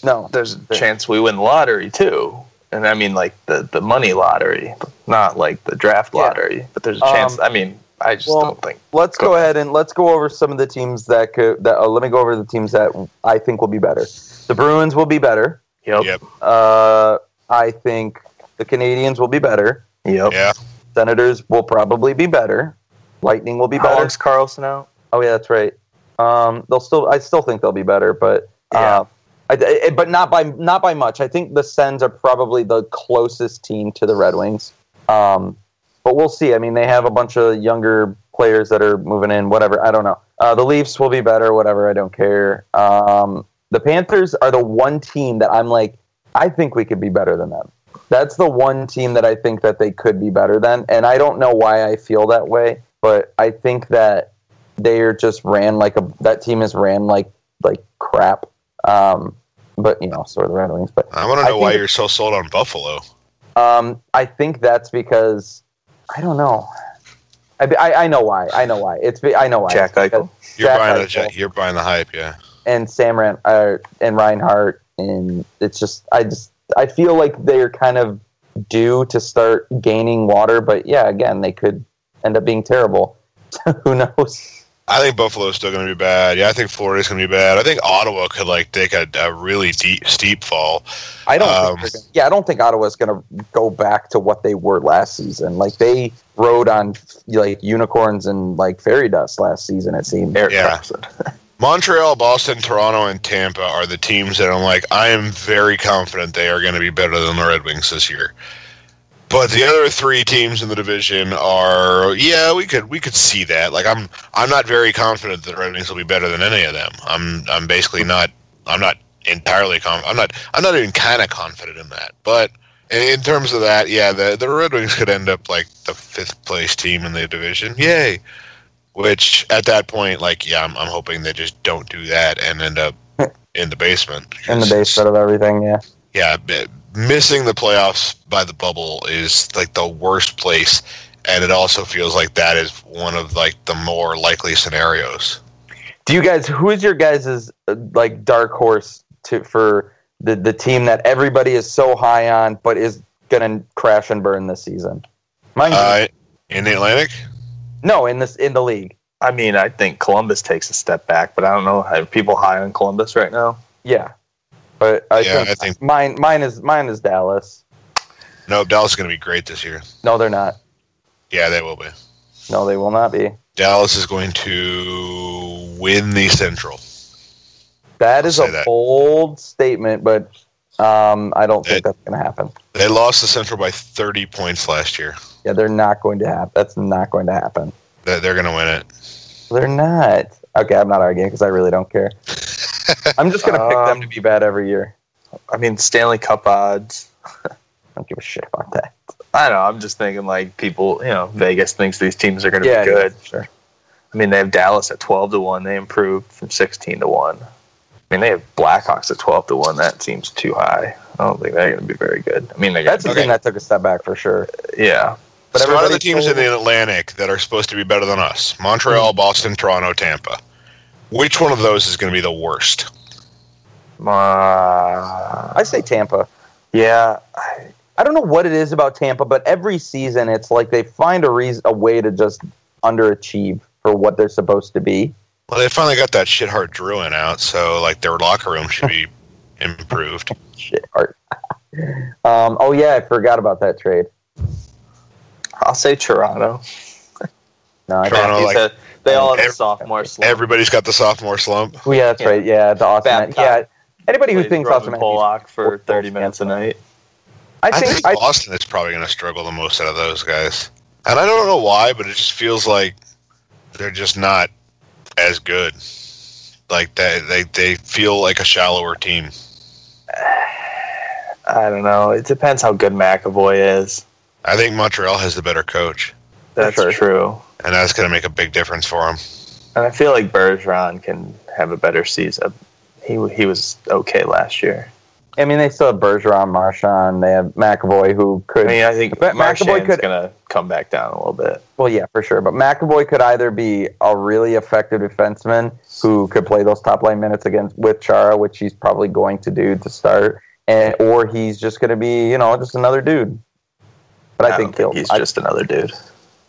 B: No,
A: there's a chance we win the lottery too, and I mean like the the money lottery, not like the draft
B: Yeah.
A: lottery. But there's a
B: Um,
A: chance. I mean, I just
B: Well,
A: don't think.
B: Let's
A: Go
B: go ahead and let's go over some of the teams that could. That uh, let me go over the teams that I think will be better. The Bruins will be better.
A: Yep.
C: Yep.
B: Uh, I think the Canadiens will be better.
A: Yep.
C: Yeah.
B: Senators will probably be better. Lightning will be
A: How
B: better.
A: long's Carlson out?
B: Oh yeah, that's right. Um, they'll still. I still think they'll be better, but
A: Yeah.
B: uh, I, I- but not by not by much. I think the Sens are probably the closest team to the Red Wings. Um, but we'll see. I mean, they have a bunch of younger players that are moving in. Whatever. I don't know. Uh, the Leafs will be better. Whatever. I don't care. Um, the Panthers are the one team that I'm like. I think we could be better than them. That's the one team that I think that they could be better than, and I don't know why I feel that way, but I think that they're just ran like a that team is ran like like crap. Um, but you know, so are the Red Wings. But
C: I want to
B: I
C: know why you're so sold on Buffalo.
B: um, I think that's because I don't know. I, I, I know why. I know why. It's I know why.
A: Jack Eichel.
C: You're
B: Jack
C: buying the
B: Eichel.
C: ja- you're buying the hype, yeah.
B: and Sam Ran- uh, and Reinhart, and it's just I just I feel like they're kind of due to start gaining water. But yeah, again, they could end up being terrible. Who knows?
C: I think Buffalo's still going to be bad. Yeah, I think Florida's going to be bad. I think Ottawa could like take a, a really deep, steep fall.
B: I don't.
C: Um,
B: think gonna, yeah, I don't think Ottawa's going to go back to what they were last season. Like they rode on like unicorns and like fairy dust last season. It seemed.
A: Eric
C: Yeah. Montreal, Boston, Toronto, and Tampa are the teams that I'm like, I am very confident they are going to be better than the Red Wings this year. But the other three teams in the division are, yeah, we could we could see that. Like I'm I'm not very confident that the Red Wings will be better than any of them. I'm I'm basically not I'm not entirely confident. I'm not I'm not even kind of confident in that. But in terms of that, yeah, the the Red Wings could end up like the fifth place team in the division. Yay! Which at that point, like, yeah, I'm, I'm hoping they just don't do that and end up in the basement.
B: in the basement of everything. Yeah.
C: yeah, missing the playoffs by the bubble is like the worst place, and it also feels like that is one of like the more likely scenarios.
B: Do you guys? Who is your guys' uh, like dark horse to for the the team that everybody is so high on, but is gonna crash and burn this season? Mine.
C: Uh, in the Atlantic,
B: no, in this in the league.
A: I mean, I think Columbus takes a step back, but I don't know. Are people high on Columbus right now?
B: Yeah, but I,
C: Yeah,
B: think,
C: I think-
B: mine mine is mine is Dallas.
C: no, Dallas is going to be great this year.
B: No, they're not.
C: Yeah, they will be.
B: No, they will not be.
C: Dallas is going to win the Central.
B: That is a
C: that.
B: bold statement, but um, I don't think that's going to happen.
C: They lost the Central by 30 points last year.
B: Yeah, they're not going to happen. That's not going to happen.
C: They're, they're going to win it.
B: They're not. Okay, I'm not arguing because I really don't care. I'm just going to pick them
A: Um,
B: to be bad every year.
A: I mean, Stanley Cup odds.
B: I don't give a shit about that.
A: I don't know. I'm just thinking like people, you know, Vegas thinks these teams are going to
B: Yeah,
A: be good.
B: yeah, sure.
A: I mean, they have Dallas at 12 to 1. They improved from 16 to 1. I mean, they have Blackhawks at 12 to 1. That seems too high. I don't think they're going to be very good. I mean, they're
B: That's
A: going
B: the
A: to
B: team that took a step back for sure.
A: yeah.
B: But
C: so out of the teams in the Atlantic that are supposed to be better than us Montreal, Boston, Toronto, Tampa. Which one of those is going to be the worst?
A: Uh,
B: I say Tampa.
A: yeah. I,
B: I don't know what it is about Tampa, but every season it's like they find a reason, a way to just underachieve for what they're supposed to be.
C: Well, they finally got that shit hard Drouin out, so like their locker room should be improved.
B: Shit, Art. um, oh yeah, I forgot about that trade.
A: I'll say Toronto.
B: No, I
C: Toronto,
A: Matthews
C: like,
A: had- they all have
C: every-
A: a sophomore slump.
C: Everybody's got the sophomore slump.
B: Oh, yeah, that's
A: Yeah.
B: right. Yeah, the awesome.
A: Babcock
B: Yeah, anybody who thinks
A: Roman
B: awesome. Matthews-
A: Polak for 30 minutes a night.
B: I
C: I
B: think
C: think
B: I,
C: Boston is probably going to struggle the most out of those guys, and I don't know why, but it just feels like they're just not as good. Like they they they feel like a shallower team.
A: I don't know. It depends how good McAvoy is.
C: I think Montreal has the better coach,
A: That's
B: sure.
A: true.
C: and that's going to make a big difference for them.
A: And I feel like Bergeron can have a better season. He he was okay last year.
B: I mean, they still have Bergeron, Marchand. They have McAvoy, who could.
A: I mean, I think
B: McAvoy
A: Marchand's
B: could-
A: gonna come back down a little bit.
B: Well, yeah, for sure. But McAvoy could either be a really effective defenseman who could play those top line minutes against with Chara, which he's probably going to do to start, and or he's just going to be, you know, just another dude. But I,
A: I
B: think
A: don't he's
B: I,
A: just another dude.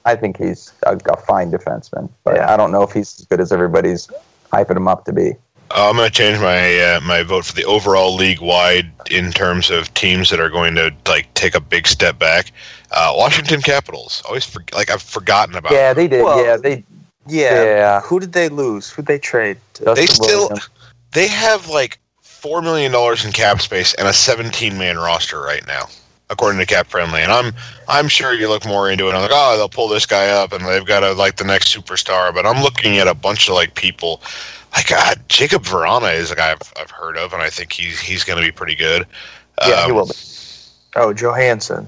B: I think he's a, a fine defenseman, but
A: Yeah.
B: I don't know if he's as good as everybody's hyping him up to be.
C: Uh, I'm going to change my uh, my vote for the overall league wide in terms of teams that are going to like take a big step back. Uh, Washington Capitals. Always for, like I've forgotten about.
B: Yeah, they did.
A: Well,
B: yeah, they.
A: Yeah.
B: Yeah.
A: Who did they lose? Who did they trade? To?
B: Dustin
C: They still-
B: Williams.
C: They have like four million dollars in cap space and a 17 man roster right now, according to Cap Friendly. And I'm I'm sure you look more into it. I'm like, oh, they'll pull this guy up and they've got a, like the next superstar. But I'm looking at a bunch of like people. Like uh, Jakub Vrana is a guy I've, I've heard of, and I think he's he's going to be pretty good.
B: Yeah, he
C: Um,
B: will be.
A: Oh, Johansson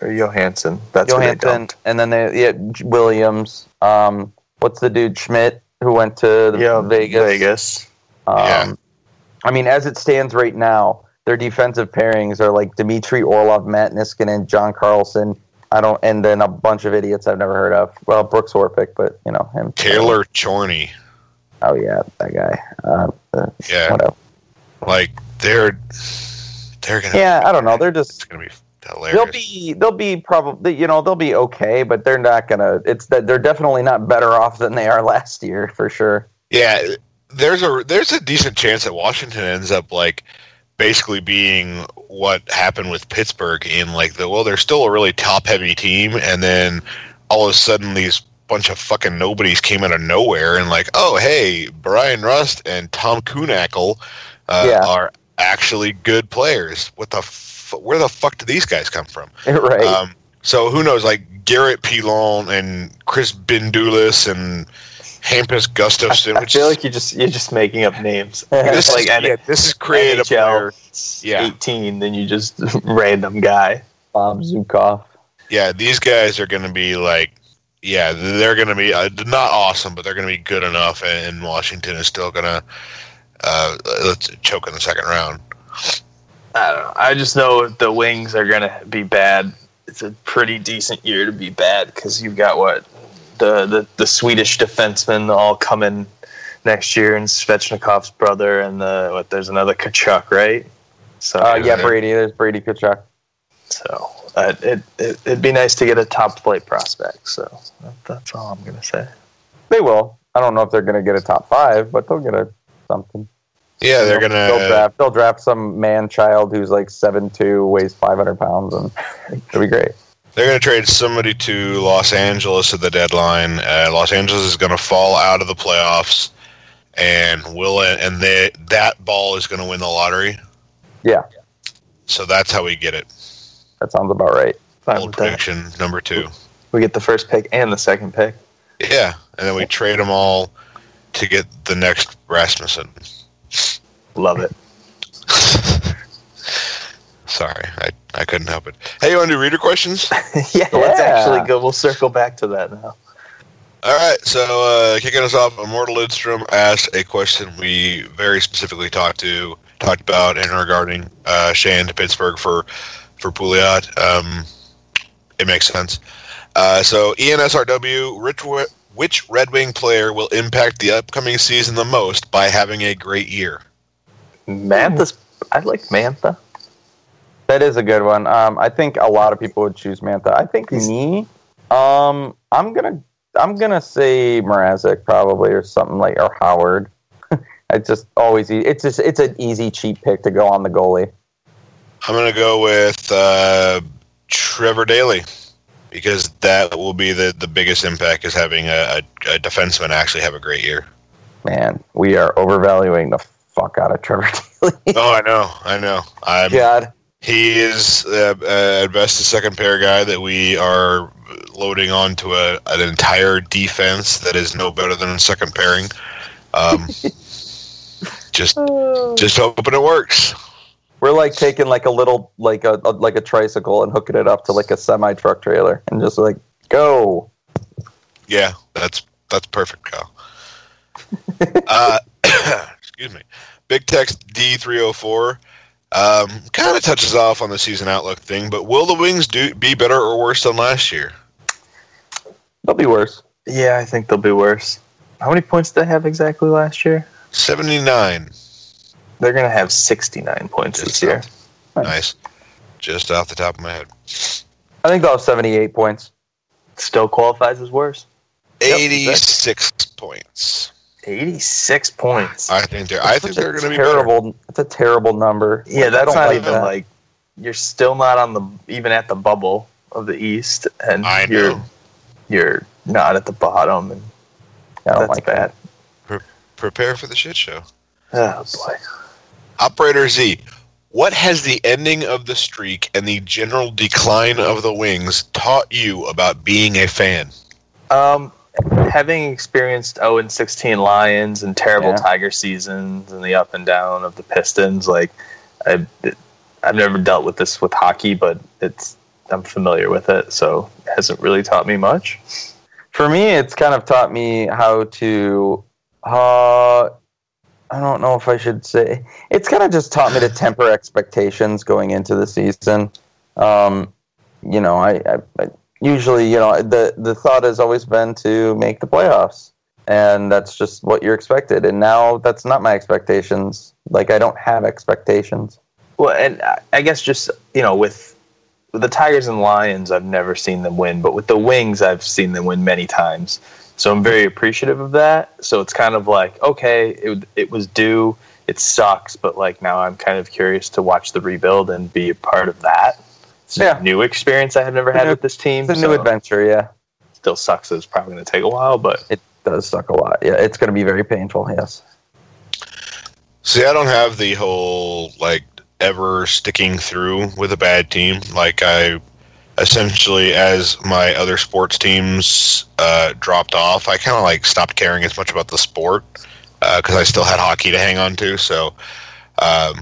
A: or Johansson. That's who
B: Johansson, and then they yeah Williams. Um, what's the dude Schmidt who went to the
A: Yeah,
B: Vegas?
A: Vegas.
B: Um,
C: Yeah.
B: I mean, as it stands right now, their defensive pairings are like Dmitry Orlov, Matt Niskanen, John Carlson. I don't, and then a bunch of idiots I've never heard of. Well, Brooks Orpik, but you know him.
C: Taylor Chorney.
B: Oh yeah, that guy. Uh, uh,
C: Yeah,
B: whatever.
C: like they're they're gonna.
B: Yeah, I don't know. They're just
C: It's gonna be hilarious.
B: they'll be they'll be probably you know they'll be okay, but they're not gonna. It's that they're definitely not better off than they are last year for sure.
C: Yeah, there's a there's a decent chance that Washington ends up like basically being what happened with Pittsburgh in like the well, they're still a really top heavy team, and then all of a sudden these bunch of fucking nobodies came out of nowhere and like, oh hey, Bryan Rust and Tom Kuhnhackl uh,
B: Yeah.
C: are actually good players. What the f- where the fuck did these guys come from?
B: right.
C: Um, so who knows? Like Garrett Pilon and Chris Bindulis and Hampus Gustafson.
A: I feel
C: is-
A: like you're just you're just making up names.
C: this
A: like
C: is,
A: N-
C: yeah, this is creative
A: NHL,
C: player. Yeah.
A: 18, then you just random guy.
B: Bob Zukov.
C: Yeah, these guys are going to be like, yeah, they're going to be uh, not awesome, but they're going to be good enough, and Washington is still going to uh, let's choke in the second round.
A: I don't know. I just know the Wings are gonna be bad. It's a pretty decent year to be bad because you've got what the, the the Swedish defensemen all coming next year, and Svechnikov's brother, and the what? There's another Tkachuk, right? So
B: Uh, yeah, Brady. There's Brady Tkachuk.
A: So uh, it, it it'd be nice to get a top flight prospect. So that, that's all I'm gonna say.
B: They will. I don't know if they're going to get a top five, but they'll get a something.
C: Yeah, they're
B: They'll-
C: going
B: They'll
C: to.
B: draft. They'll draft some man child who's like seven two, weighs five hundred pounds, and it'll be great.
C: They're going to trade somebody to Los Angeles at the deadline. Uh, Los Angeles is going to fall out of the playoffs, and will and they, that ball is going to win the lottery.
B: Yeah.
C: So that's how we get it.
B: That sounds about right.
A: Fine
C: Bold
A: with that.
C: prediction number two.
A: We get the first pick and the second pick.
C: Yeah, and then we trade them all to get the next Rasmussen.
A: Love it.
C: Sorry, I, I couldn't help it. Hey, you want to do reader questions?
A: yeah, let's actually go. We'll circle back to that now.
C: All right, so uh, kicking us off, Immortal Lidstrom asked a question we very specifically talked to talked about and regarding uh, Sheahan to Pittsburgh for for Pouliot. Um, it makes sense. Uh, so ENSRW, which, which Red Wing player will impact the upcoming season the most by having a great year?
A: Mantha's. I like Mantha.
B: That is a good one. Um, I think a lot of people would choose Mantha. I think
A: He's-
B: me. Um, I'm gonna I'm gonna say Mrazek probably or something like or Howard. I just always e- it's just it's an easy cheap pick to go on the goalie.
C: I'm going to go with uh, Trevor Daley because that will be the, the biggest impact is having a, a, a defenseman actually have a great year.
B: Man, we are overvaluing the fuck out of Trevor Daley.
C: Oh, I know, I know. I'm,
B: God,
C: He is uh, uh, at best a second pair guy that we are loading onto a, an entire defense that is no better than a second pairing. Um, just just hoping it works.
B: we're like taking like a little like a, a like a tricycle and hooking it up to like a semi truck trailer and just like go.
C: Yeah, that's that's perfect, Kyle. uh, excuse me. Big Text D304 um, kind of touches off on the season outlook thing, but will the Wings do be better or worse than last year?
B: They'll be worse.
A: Yeah, I think they'll be worse. How many points did they have exactly last year?
C: 79.
A: They're gonna have 69 points this year.
C: Nice. Just off the top of my head.
B: I think they'll have seventy eight points.
A: still qualifies as worse.
B: Yep,
C: 86 points.
A: 86 points.
C: I think they're. I think they're going to be better.
B: terrible. It's a terrible number.
A: yeah, that's
B: don't
A: even
B: that.
A: like you're still not on the even at the bubble of the East, and
C: I
A: you're
C: know.
A: you're not at the bottom, and
B: I don't
A: that's
B: like
A: bad.
B: that.
C: Prepare for the shit show.
A: Oh boy.
C: Operator Z, what has the ending of the streak and the general decline of the Wings taught you about being a fan?
A: Um, having experienced 0 and 16 Lions and terrible
B: Yeah.
A: Tiger seasons and the up and down of the Pistons, like I, I've never dealt with this with hockey, but it's I'm familiar with it, so it hasn't really taught me much.
B: For me, it's kind of taught me how to. Uh, I don't know if I should say. It's kind of just taught me to temper expectations going into the season. Um, you know, I, I, I usually, you know, the the thought has always been to make the playoffs, and that's just what you're expected. And now that's not my expectations. Like I don't have expectations.
A: Well, and I- guess just you know with. with the Tigers and Lions, I've never seen them win, but with the Wings, I've seen them win many times. So I'm very appreciative of that. So it's kind of like, okay, it, it was due. It sucks, but like now I'm kind of curious to watch the rebuild and be a part of that. It's
B: Yeah.
A: a new experience I have never
B: It's
A: had
B: new-
A: with this team.
B: It's a new adventure, yeah.
A: Still sucks. It's probably going to take a while, but
B: It does suck a lot. Yeah, it's going to be very painful. Yes.
C: See, I don't have the whole like ever sticking through with a bad team. Like I essentially, as my other sports teams uh, dropped off, I kind of like stopped caring as much about the sport because I still had hockey to hang on to. So um,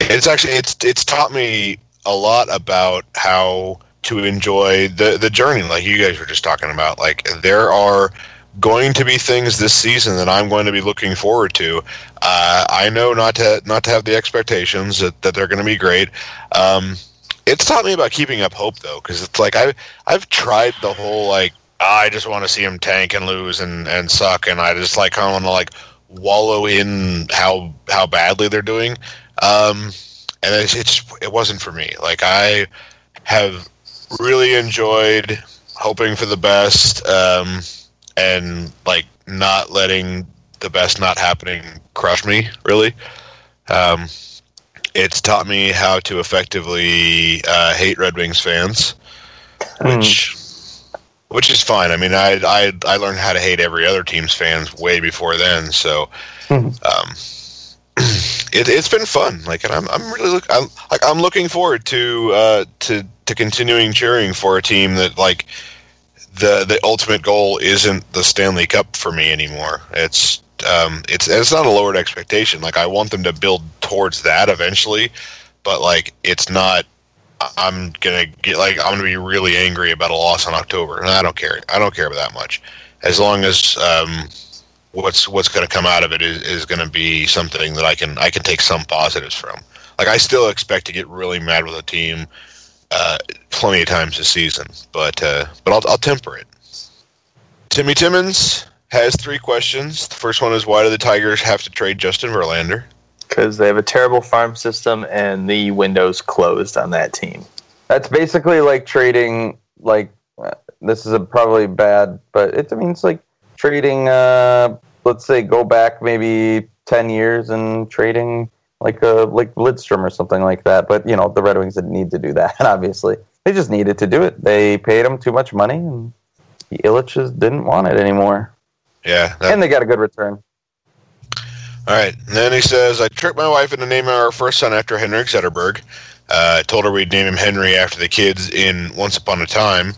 C: it's actually it's it's taught me a lot about how to enjoy the the journey, like you guys were just talking about. Like there are going to be things this season that I'm going to be looking forward to. Uh, I know not to not to have the expectations that, that they're going to be great. Um, it's taught me about keeping up hope though, because it's like I've I've tried the whole like "Ah, I just want to see them tank and lose and, and suck, and I just like kind of want to like wallow in how how badly they're doing. Um, and it's, it's it wasn't for me. Like I have really enjoyed hoping for the best. Um, and like not letting the best not happening crush me really um, it's taught me how to effectively uh, hate red wings fans which which is fine i mean I, I i learned how to hate every other team's fans way before then so um, it, it's been fun like and i'm, I'm really look I'm, like i'm looking forward to uh, to to continuing cheering for a team that like the the ultimate goal isn't the Stanley Cup for me anymore. It's um, it's it's not a lowered expectation. Like I want them to build towards that eventually, but like it's not. I'm gonna get like I'm gonna be really angry about a loss in October, and I don't care. I don't care about that much, as long as um, what's what's gonna come out of it is, is gonna be something that I can I can take some positives from. Like I still expect to get really mad with a team uh, plenty of times this season, but uh, but I'll, I'll temper it. Timmy Timmons has three questions. The first one is why do the Tigers have to trade Justin Verlander?
A: because they have a terrible farm system and the window's closed on that team.
B: That's basically like trading. Like uh, this is a probably bad, but it means like trading. Uh, let's say go back maybe ten years and trading like a like Lidstrom or something like that. But you know the Red Wings didn't need to do that. Obviously, they just needed to do it. They paid him too much money, and the Ilitch just didn't want it anymore.
C: Yeah. That,
B: And they got a good return.
C: all right. And then he says, I tricked my wife into naming our first son after Henrik Zetterberg. Uh, I told her we'd name him Henry after the kids in Once Upon a Time.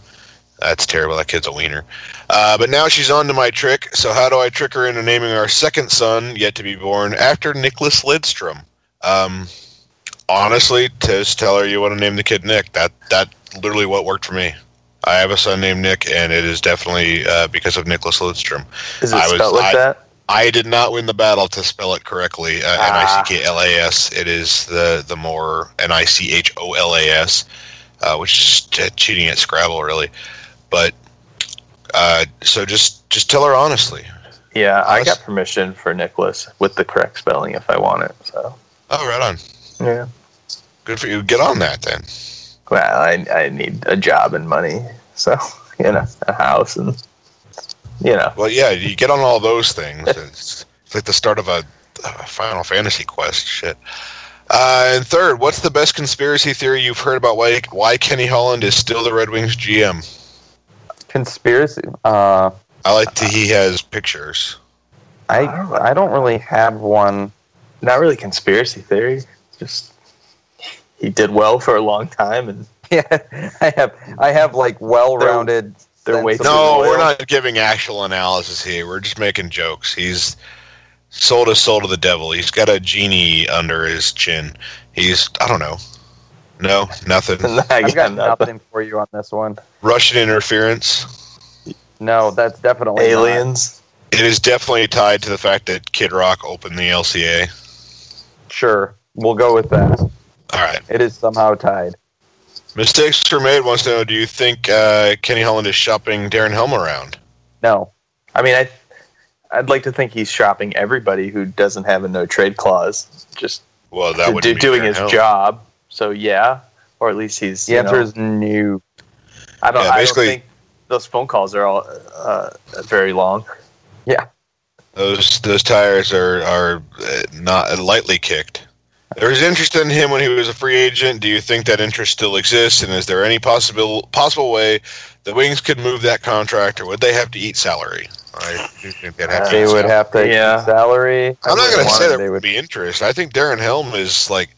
C: That's terrible. That kid's a wiener. Uh, but now she's on to my trick. So how do I trick her into naming our second son, yet to be born, after Nicklas Lidstrom? Um, honestly, just tell her you want to name the kid Nick. That that literally what worked for me. I have a son named Nick, and it is definitely uh, because of Nicklas Lidstrom.
A: Is it
C: I was-
A: spelled like
C: I-
A: that?
C: I did not win the battle to spell it correctly. Uh, N I C K L A S. It is the the more N I C H O L A S, uh, which is cheating at Scrabble, really. But uh, so just just tell her honestly.
A: Yeah, I got permission for Nicholas with the correct spelling if I want it. So
C: Oh, right on.
A: yeah.
C: Good for you. Get on that then.
A: Well, I I need a job and money. So you know, a house and you know.
C: Well, yeah, you get on all those things. It's, it's like the start of a, Final Fantasy quest. Shit. Uh, and third, what's the best conspiracy theory you've heard about why why Kenny Holland is still the Red Wings GM?
B: Conspiracy. Uh,
C: I like that he has pictures.
B: I
A: I don't-
B: really have one.
A: Not really conspiracy theory. Just he did well for a long time, and
B: Yeah, I have I have like well-rounded.
A: they're
B: sense
A: way
B: of
C: No, we're not giving actual analysis here. We're just making jokes. He's sold his soul to the devil. He's got a genie under his chin. He's I don't know. No, nothing.
A: I
B: I've got
A: nothing.
B: nothing for you on this one.
C: Russian interference.
B: No, that's definitely not.
A: aliens.
C: It is definitely tied to the fact that Kid Rock opened the LCA.
B: Sure, we'll go with that.
C: All right.
B: It is somehow tied.
C: Mistakes were made. Wants to know: Do you think uh, Kenny Holland is shopping Darren Helm around?
B: No,
A: I mean, I I'd like to think he's shopping everybody who doesn't have a no trade clause, just
C: Well, that would
A: do, doing
C: Darren
A: his
C: Helm.
A: job. So yeah, or at least he's.
B: the
A: you
B: answer
A: know,
B: is no.
A: I don't.
C: Yeah,
A: I don't think those phone calls are all uh, very long. Yeah.
C: Those those tires are are uh, not lightly kicked. There was interest in him when he was a free agent. Do you think that interest still exists? And is there any possible possible way the Wings could move that contract, or would they have to eat salary? I do think they'd have to.
B: They
C: eat
B: would
C: salary.
B: have to
A: Yeah.
B: yeah. salary.
C: I'm not going to say there
B: they
C: would be interest. I think Darren Helm is like,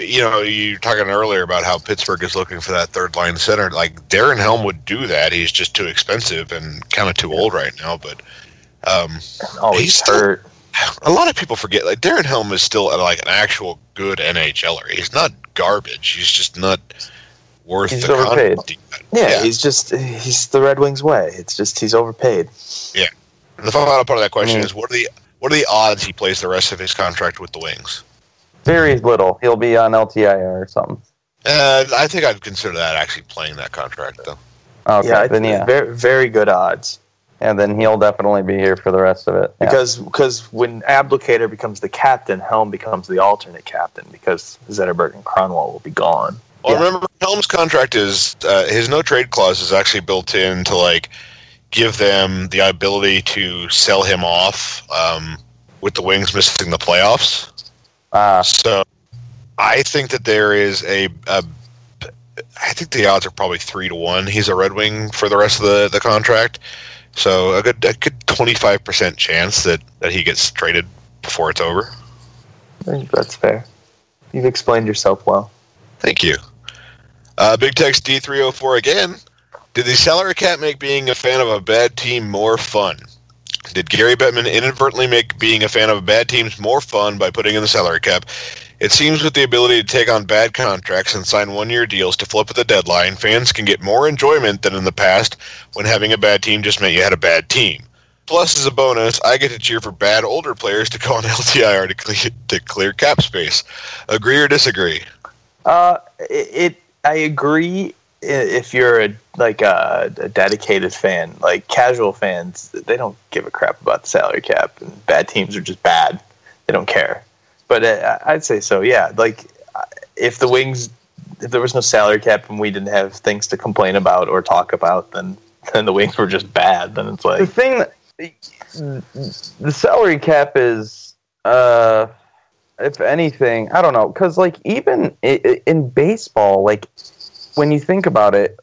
C: you know, you were talking earlier about how Pittsburgh is looking for that third line center. Like Darren Helm would do that. He's just too expensive and kind of too old right now. But um,
A: Always
C: He's still-
A: hurt.
C: a lot of people forget like Darren Helm is still like an actual good NHLer. He's not garbage. He's just not worth
B: He's
C: the
B: overpaid.
A: Yeah,
C: Yeah.
A: he's just he's the Red Wings way. It's just he's overpaid.
C: And the final part of that question
B: Mm.
C: is: What are the what are the odds he plays the rest of his contract with the Wings?
B: Very little. He'll be on LTIR or something.
C: Uh, I think I'd consider that actually playing that contract though.
B: Okay,
A: yeah,
B: then yeah,
A: very very good odds.
B: and then he'll definitely be here for the rest of it. Yeah.
A: Because because when Abdelkader becomes the captain, Helm becomes the alternate captain because Zetterberg and Kronwall will be gone.
C: Well,
B: Yeah.
C: remember, Helm's contract is uh, his no trade clause is actually built in to like give them the ability to sell him off um, with the Wings missing the playoffs.
B: Ah,
C: So I think that there is a, a I think the odds are probably three to one. He's a Red Wing for the rest of the, the contract. So a good a good twenty five percent chance that, that he gets traded before it's over.
A: I think That's fair. You've explained yourself well.
C: Thank you. Uh, Big Text D304 again. Did the salary cap make being a fan of a bad team more fun? Did Gary Bettman inadvertently make being a fan of bad teams more fun by putting in the salary cap? It seems with the ability to take on bad contracts and sign one year deals to flip at the deadline, fans can get more enjoyment than in the past when having a bad team just meant you had a bad team. Plus, as a bonus, I get to cheer for bad older players to go on LTIR to clear, to clear cap space. Agree or disagree?
A: Uh, it, it I agree. If you're a like a, a dedicated fan, like casual fans, they don't give a crap about the salary cap, and bad teams are just bad. They don't care. But uh, I'd say so. Yeah, like if the Wings, if there was no salary cap and we didn't have things to complain about or talk about, then then the Wings were just bad. Then it's like the
B: thing that the salary cap is, uh, if anything, I don't know, because like even in baseball, like when you think about it,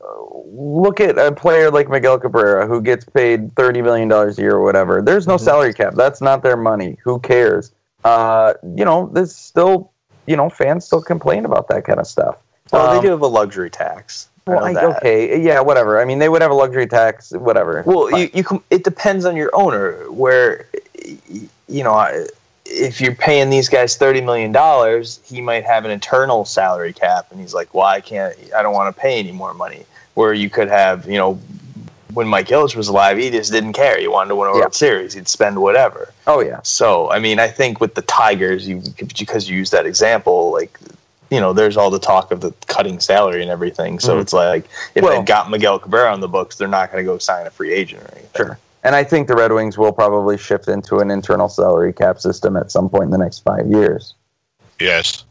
B: look at a player like Miguel Cabrera who gets paid thirty million dollars a year or whatever. There's no
A: Mhm.
B: salary cap. That's not their money. Who cares? Uh, you know, there's still, you know, fans still complain about that kind of stuff.
A: well, they
B: Um,
A: do have a luxury tax.
B: Well, I- okay, yeah, whatever. I mean, they would have a luxury tax, whatever.
A: Well,
B: Fine.
A: you, you com- it depends on your owner. Where you know, I- if you're paying these guys thirty million dollars, he might have an internal salary cap, and he's like, "Well, I can't. I don't want to pay any more money." Where you could have, you know, when Mike Ilitch was alive, he just didn't care. He wanted to win a
B: Yeah.
A: World Series. He'd spend whatever.
B: oh yeah,
A: So, I mean, I think with the Tigers, you because you use that example, like. You know, there's all the talk of the cutting salary and everything. So
B: Mhm.
A: it's like if
B: Well-
A: they've got Miguel Cabrera on the books, they're not going to go sign a free agent or anything.
B: Sure. And I think the Red Wings will probably shift into an internal salary cap system at some point in the next five years.
C: Yes.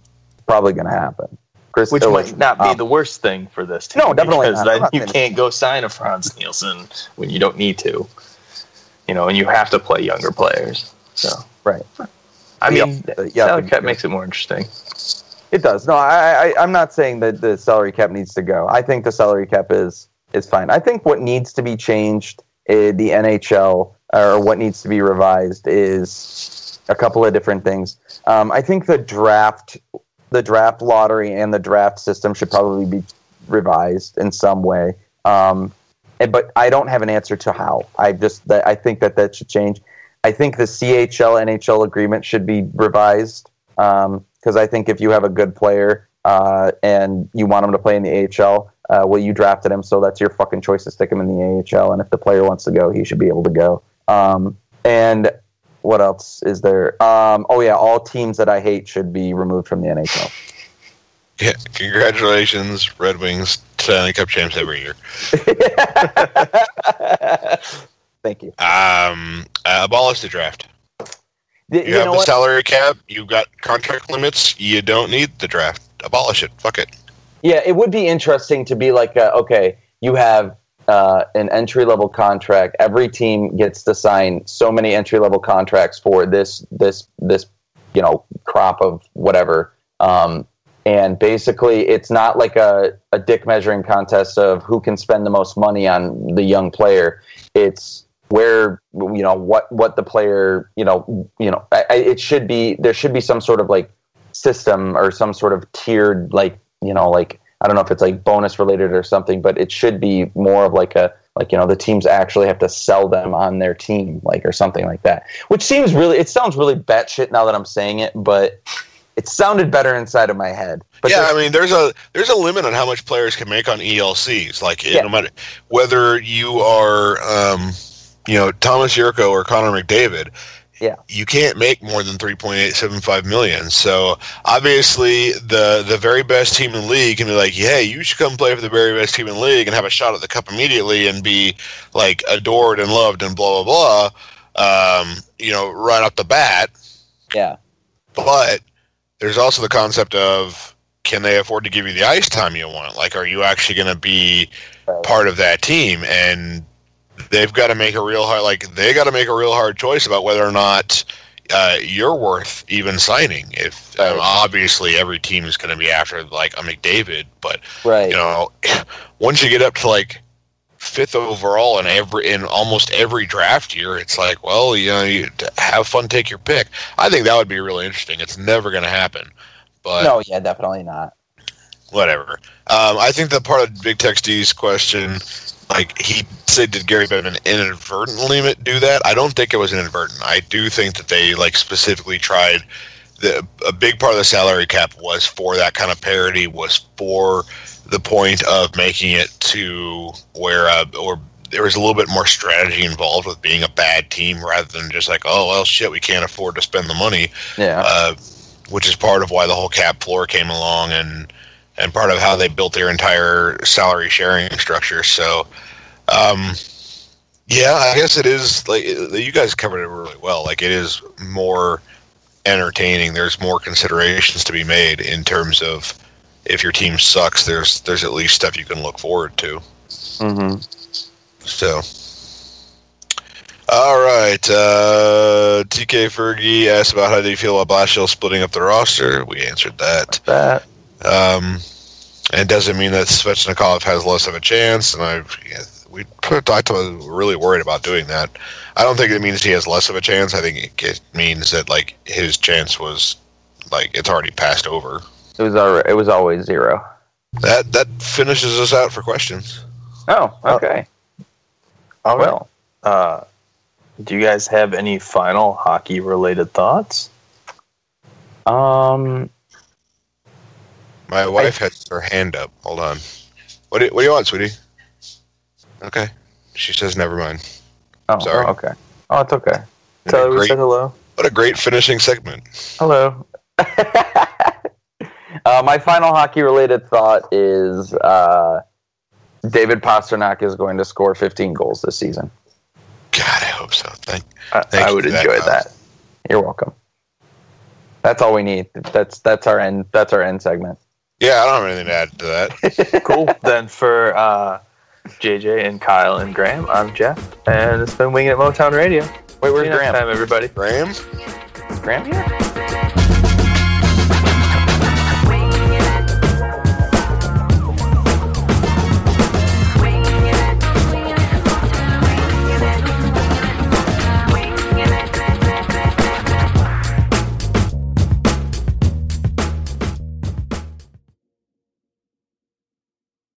B: Probably going to happen. Chris,
A: Which
B: uh,
A: might not be
B: um,
A: the worst thing for this team.
B: No, definitely
A: because
B: not. I'm
A: then you can't go sign a Frans Nielsen when you don't need to. You know, and you have to play younger players. So
B: right.
A: I mean,
B: yeah,
A: salary
B: but-
A: cap makes it more interesting.
B: It does. No, I, I, I'm not saying that the salary cap needs to go. I think the salary cap is is fine. I think what needs to be changed in the NHL or what needs to be revised is a couple of different things. Um, I think the draft, the draft lottery, and the draft system should probably be revised in some way. Um, but I don't have an answer to how. I just that I think that that should change. I think the CHL NHL agreement should be revised because I think if you have a good player uh, and you want them to play in the AHL, uh, well, you drafted him, so that's your fucking choice to stick him in the AHL. And if the player wants to go, he should be able to go. Um, and what else is there? Um, oh yeah, all teams that I hate should be removed from the NHL.
C: Yeah, congratulations, Red Wings, Stanley Cup champs every year.
B: Thank you.
C: Um, uh, abolish the draft.
B: Y-
C: You,
B: you
C: have
B: know
C: the
B: what?
C: salary cap. You've got contract limits. You don't need the draft. Abolish it. Fuck it.
B: Yeah, it would be interesting to be like, uh, okay, you have uh, an entry level contract. Every team gets to sign so many entry level contracts for this this this you know crop of whatever. Um, and basically, it's not like a, a dick measuring contest of who can spend the most money on the young player. It's where you know what what the player you know you know I, I, it should be there should be some sort of like system or some sort of tiered like you know like I don't know if it's like bonus related or something, but it should be more of like a like you know the teams actually have to sell them on their team like or something like that. Which seems really it sounds really batshit now that I'm saying it, but it sounded better inside of my head. But
C: yeah, I mean, there's a there's a limit on how much players can make on ELCs. Like,
B: Yeah.
C: no matter whether you are, um, you know, Tomas Jurco or Connor McDavid,
B: Yeah.
C: you can't make more than three point eight seven five million. So obviously, the the very best team in the league can be like, hey, you should come play for the very best team in the league and have a shot at the cup immediately and be like adored and loved and blah blah blah. Um, you know, right off the bat.
B: yeah.
C: But there's also the concept of can they afford to give you the ice time you want? Like, are you actually going to be
B: Right.
C: part of that team? And they've got to make a real hard, like, they got to make a real hard choice about whether or not uh, you're worth even signing. If um, obviously every team is going to be after like a McDavid, but
B: Right.
C: you know, once you get up to like fifth overall in every in almost every draft year, it's like, well, you know, you have fun, take your pick. I think that would be really interesting. It's never going to happen, but
B: no, yeah, definitely not.
C: whatever. Um, I think the part of Big Tex D's question, like he said, did Gary Bettman inadvertently do that? I don't think it was inadvertent. I do think that they like specifically tried. The a big part of the salary cap was for that kind of parity, was for the point of making it to where uh, or there was a little bit more strategy involved with being a bad team rather than just like oh well shit we can't afford to spend the money
B: Yeah.
C: uh, which is part of why the whole cap floor came along and and part of how they built their entire salary sharing structure. So, um, yeah, I guess it is like you guys covered it really well. Like it is more entertaining. There's more considerations to be made in terms of if your team sucks. There's there's at least stuff you can look forward to.
B: Mm-hmm.
C: So. All right. Uh, TK Fergie asked about how do you feel about Blashill splitting up the roster. We answered that.
B: That.
C: Um, and doesn't mean that Svechnikov has less of a chance? And I, yeah, we put, I was really worried about doing that. I don't think it means he has less of a chance. I think it, it means that like his chance was like it's already passed over.
B: It was alre It was always zero.
C: That that finishes us out for questions.
B: Oh, okay.
A: All right.
B: well,
A: Uh, do you guys have any final hockey related thoughts?
B: um,
C: My wife has her hand up. Hold on. What do, what do you want, sweetie? Okay. She says never mind.
B: oh,
C: Sorry.
B: oh, okay. Oh, it's okay.
A: Tell her we said hello.
C: what a great finishing segment.
B: Hello. uh, my final hockey related thought is uh, David Pastrnak is going to score 15 goals this season.
C: God, I hope so. Thank
A: I,
C: Thank
A: I would
C: that,
A: enjoy
C: Kyle.
A: that.
B: You're welcome. That's all we need. That's that's our end. That's our end segment.
C: Yeah, I don't have anything to add to that.
A: cool. then for uh, JJ and Kyle and Graham, I'm Jeff, and it's been Winging It Motown Radio.
B: Wait, where's
A: See
B: Graham?
A: time, everybody.
C: Graham?
B: Is Graham here?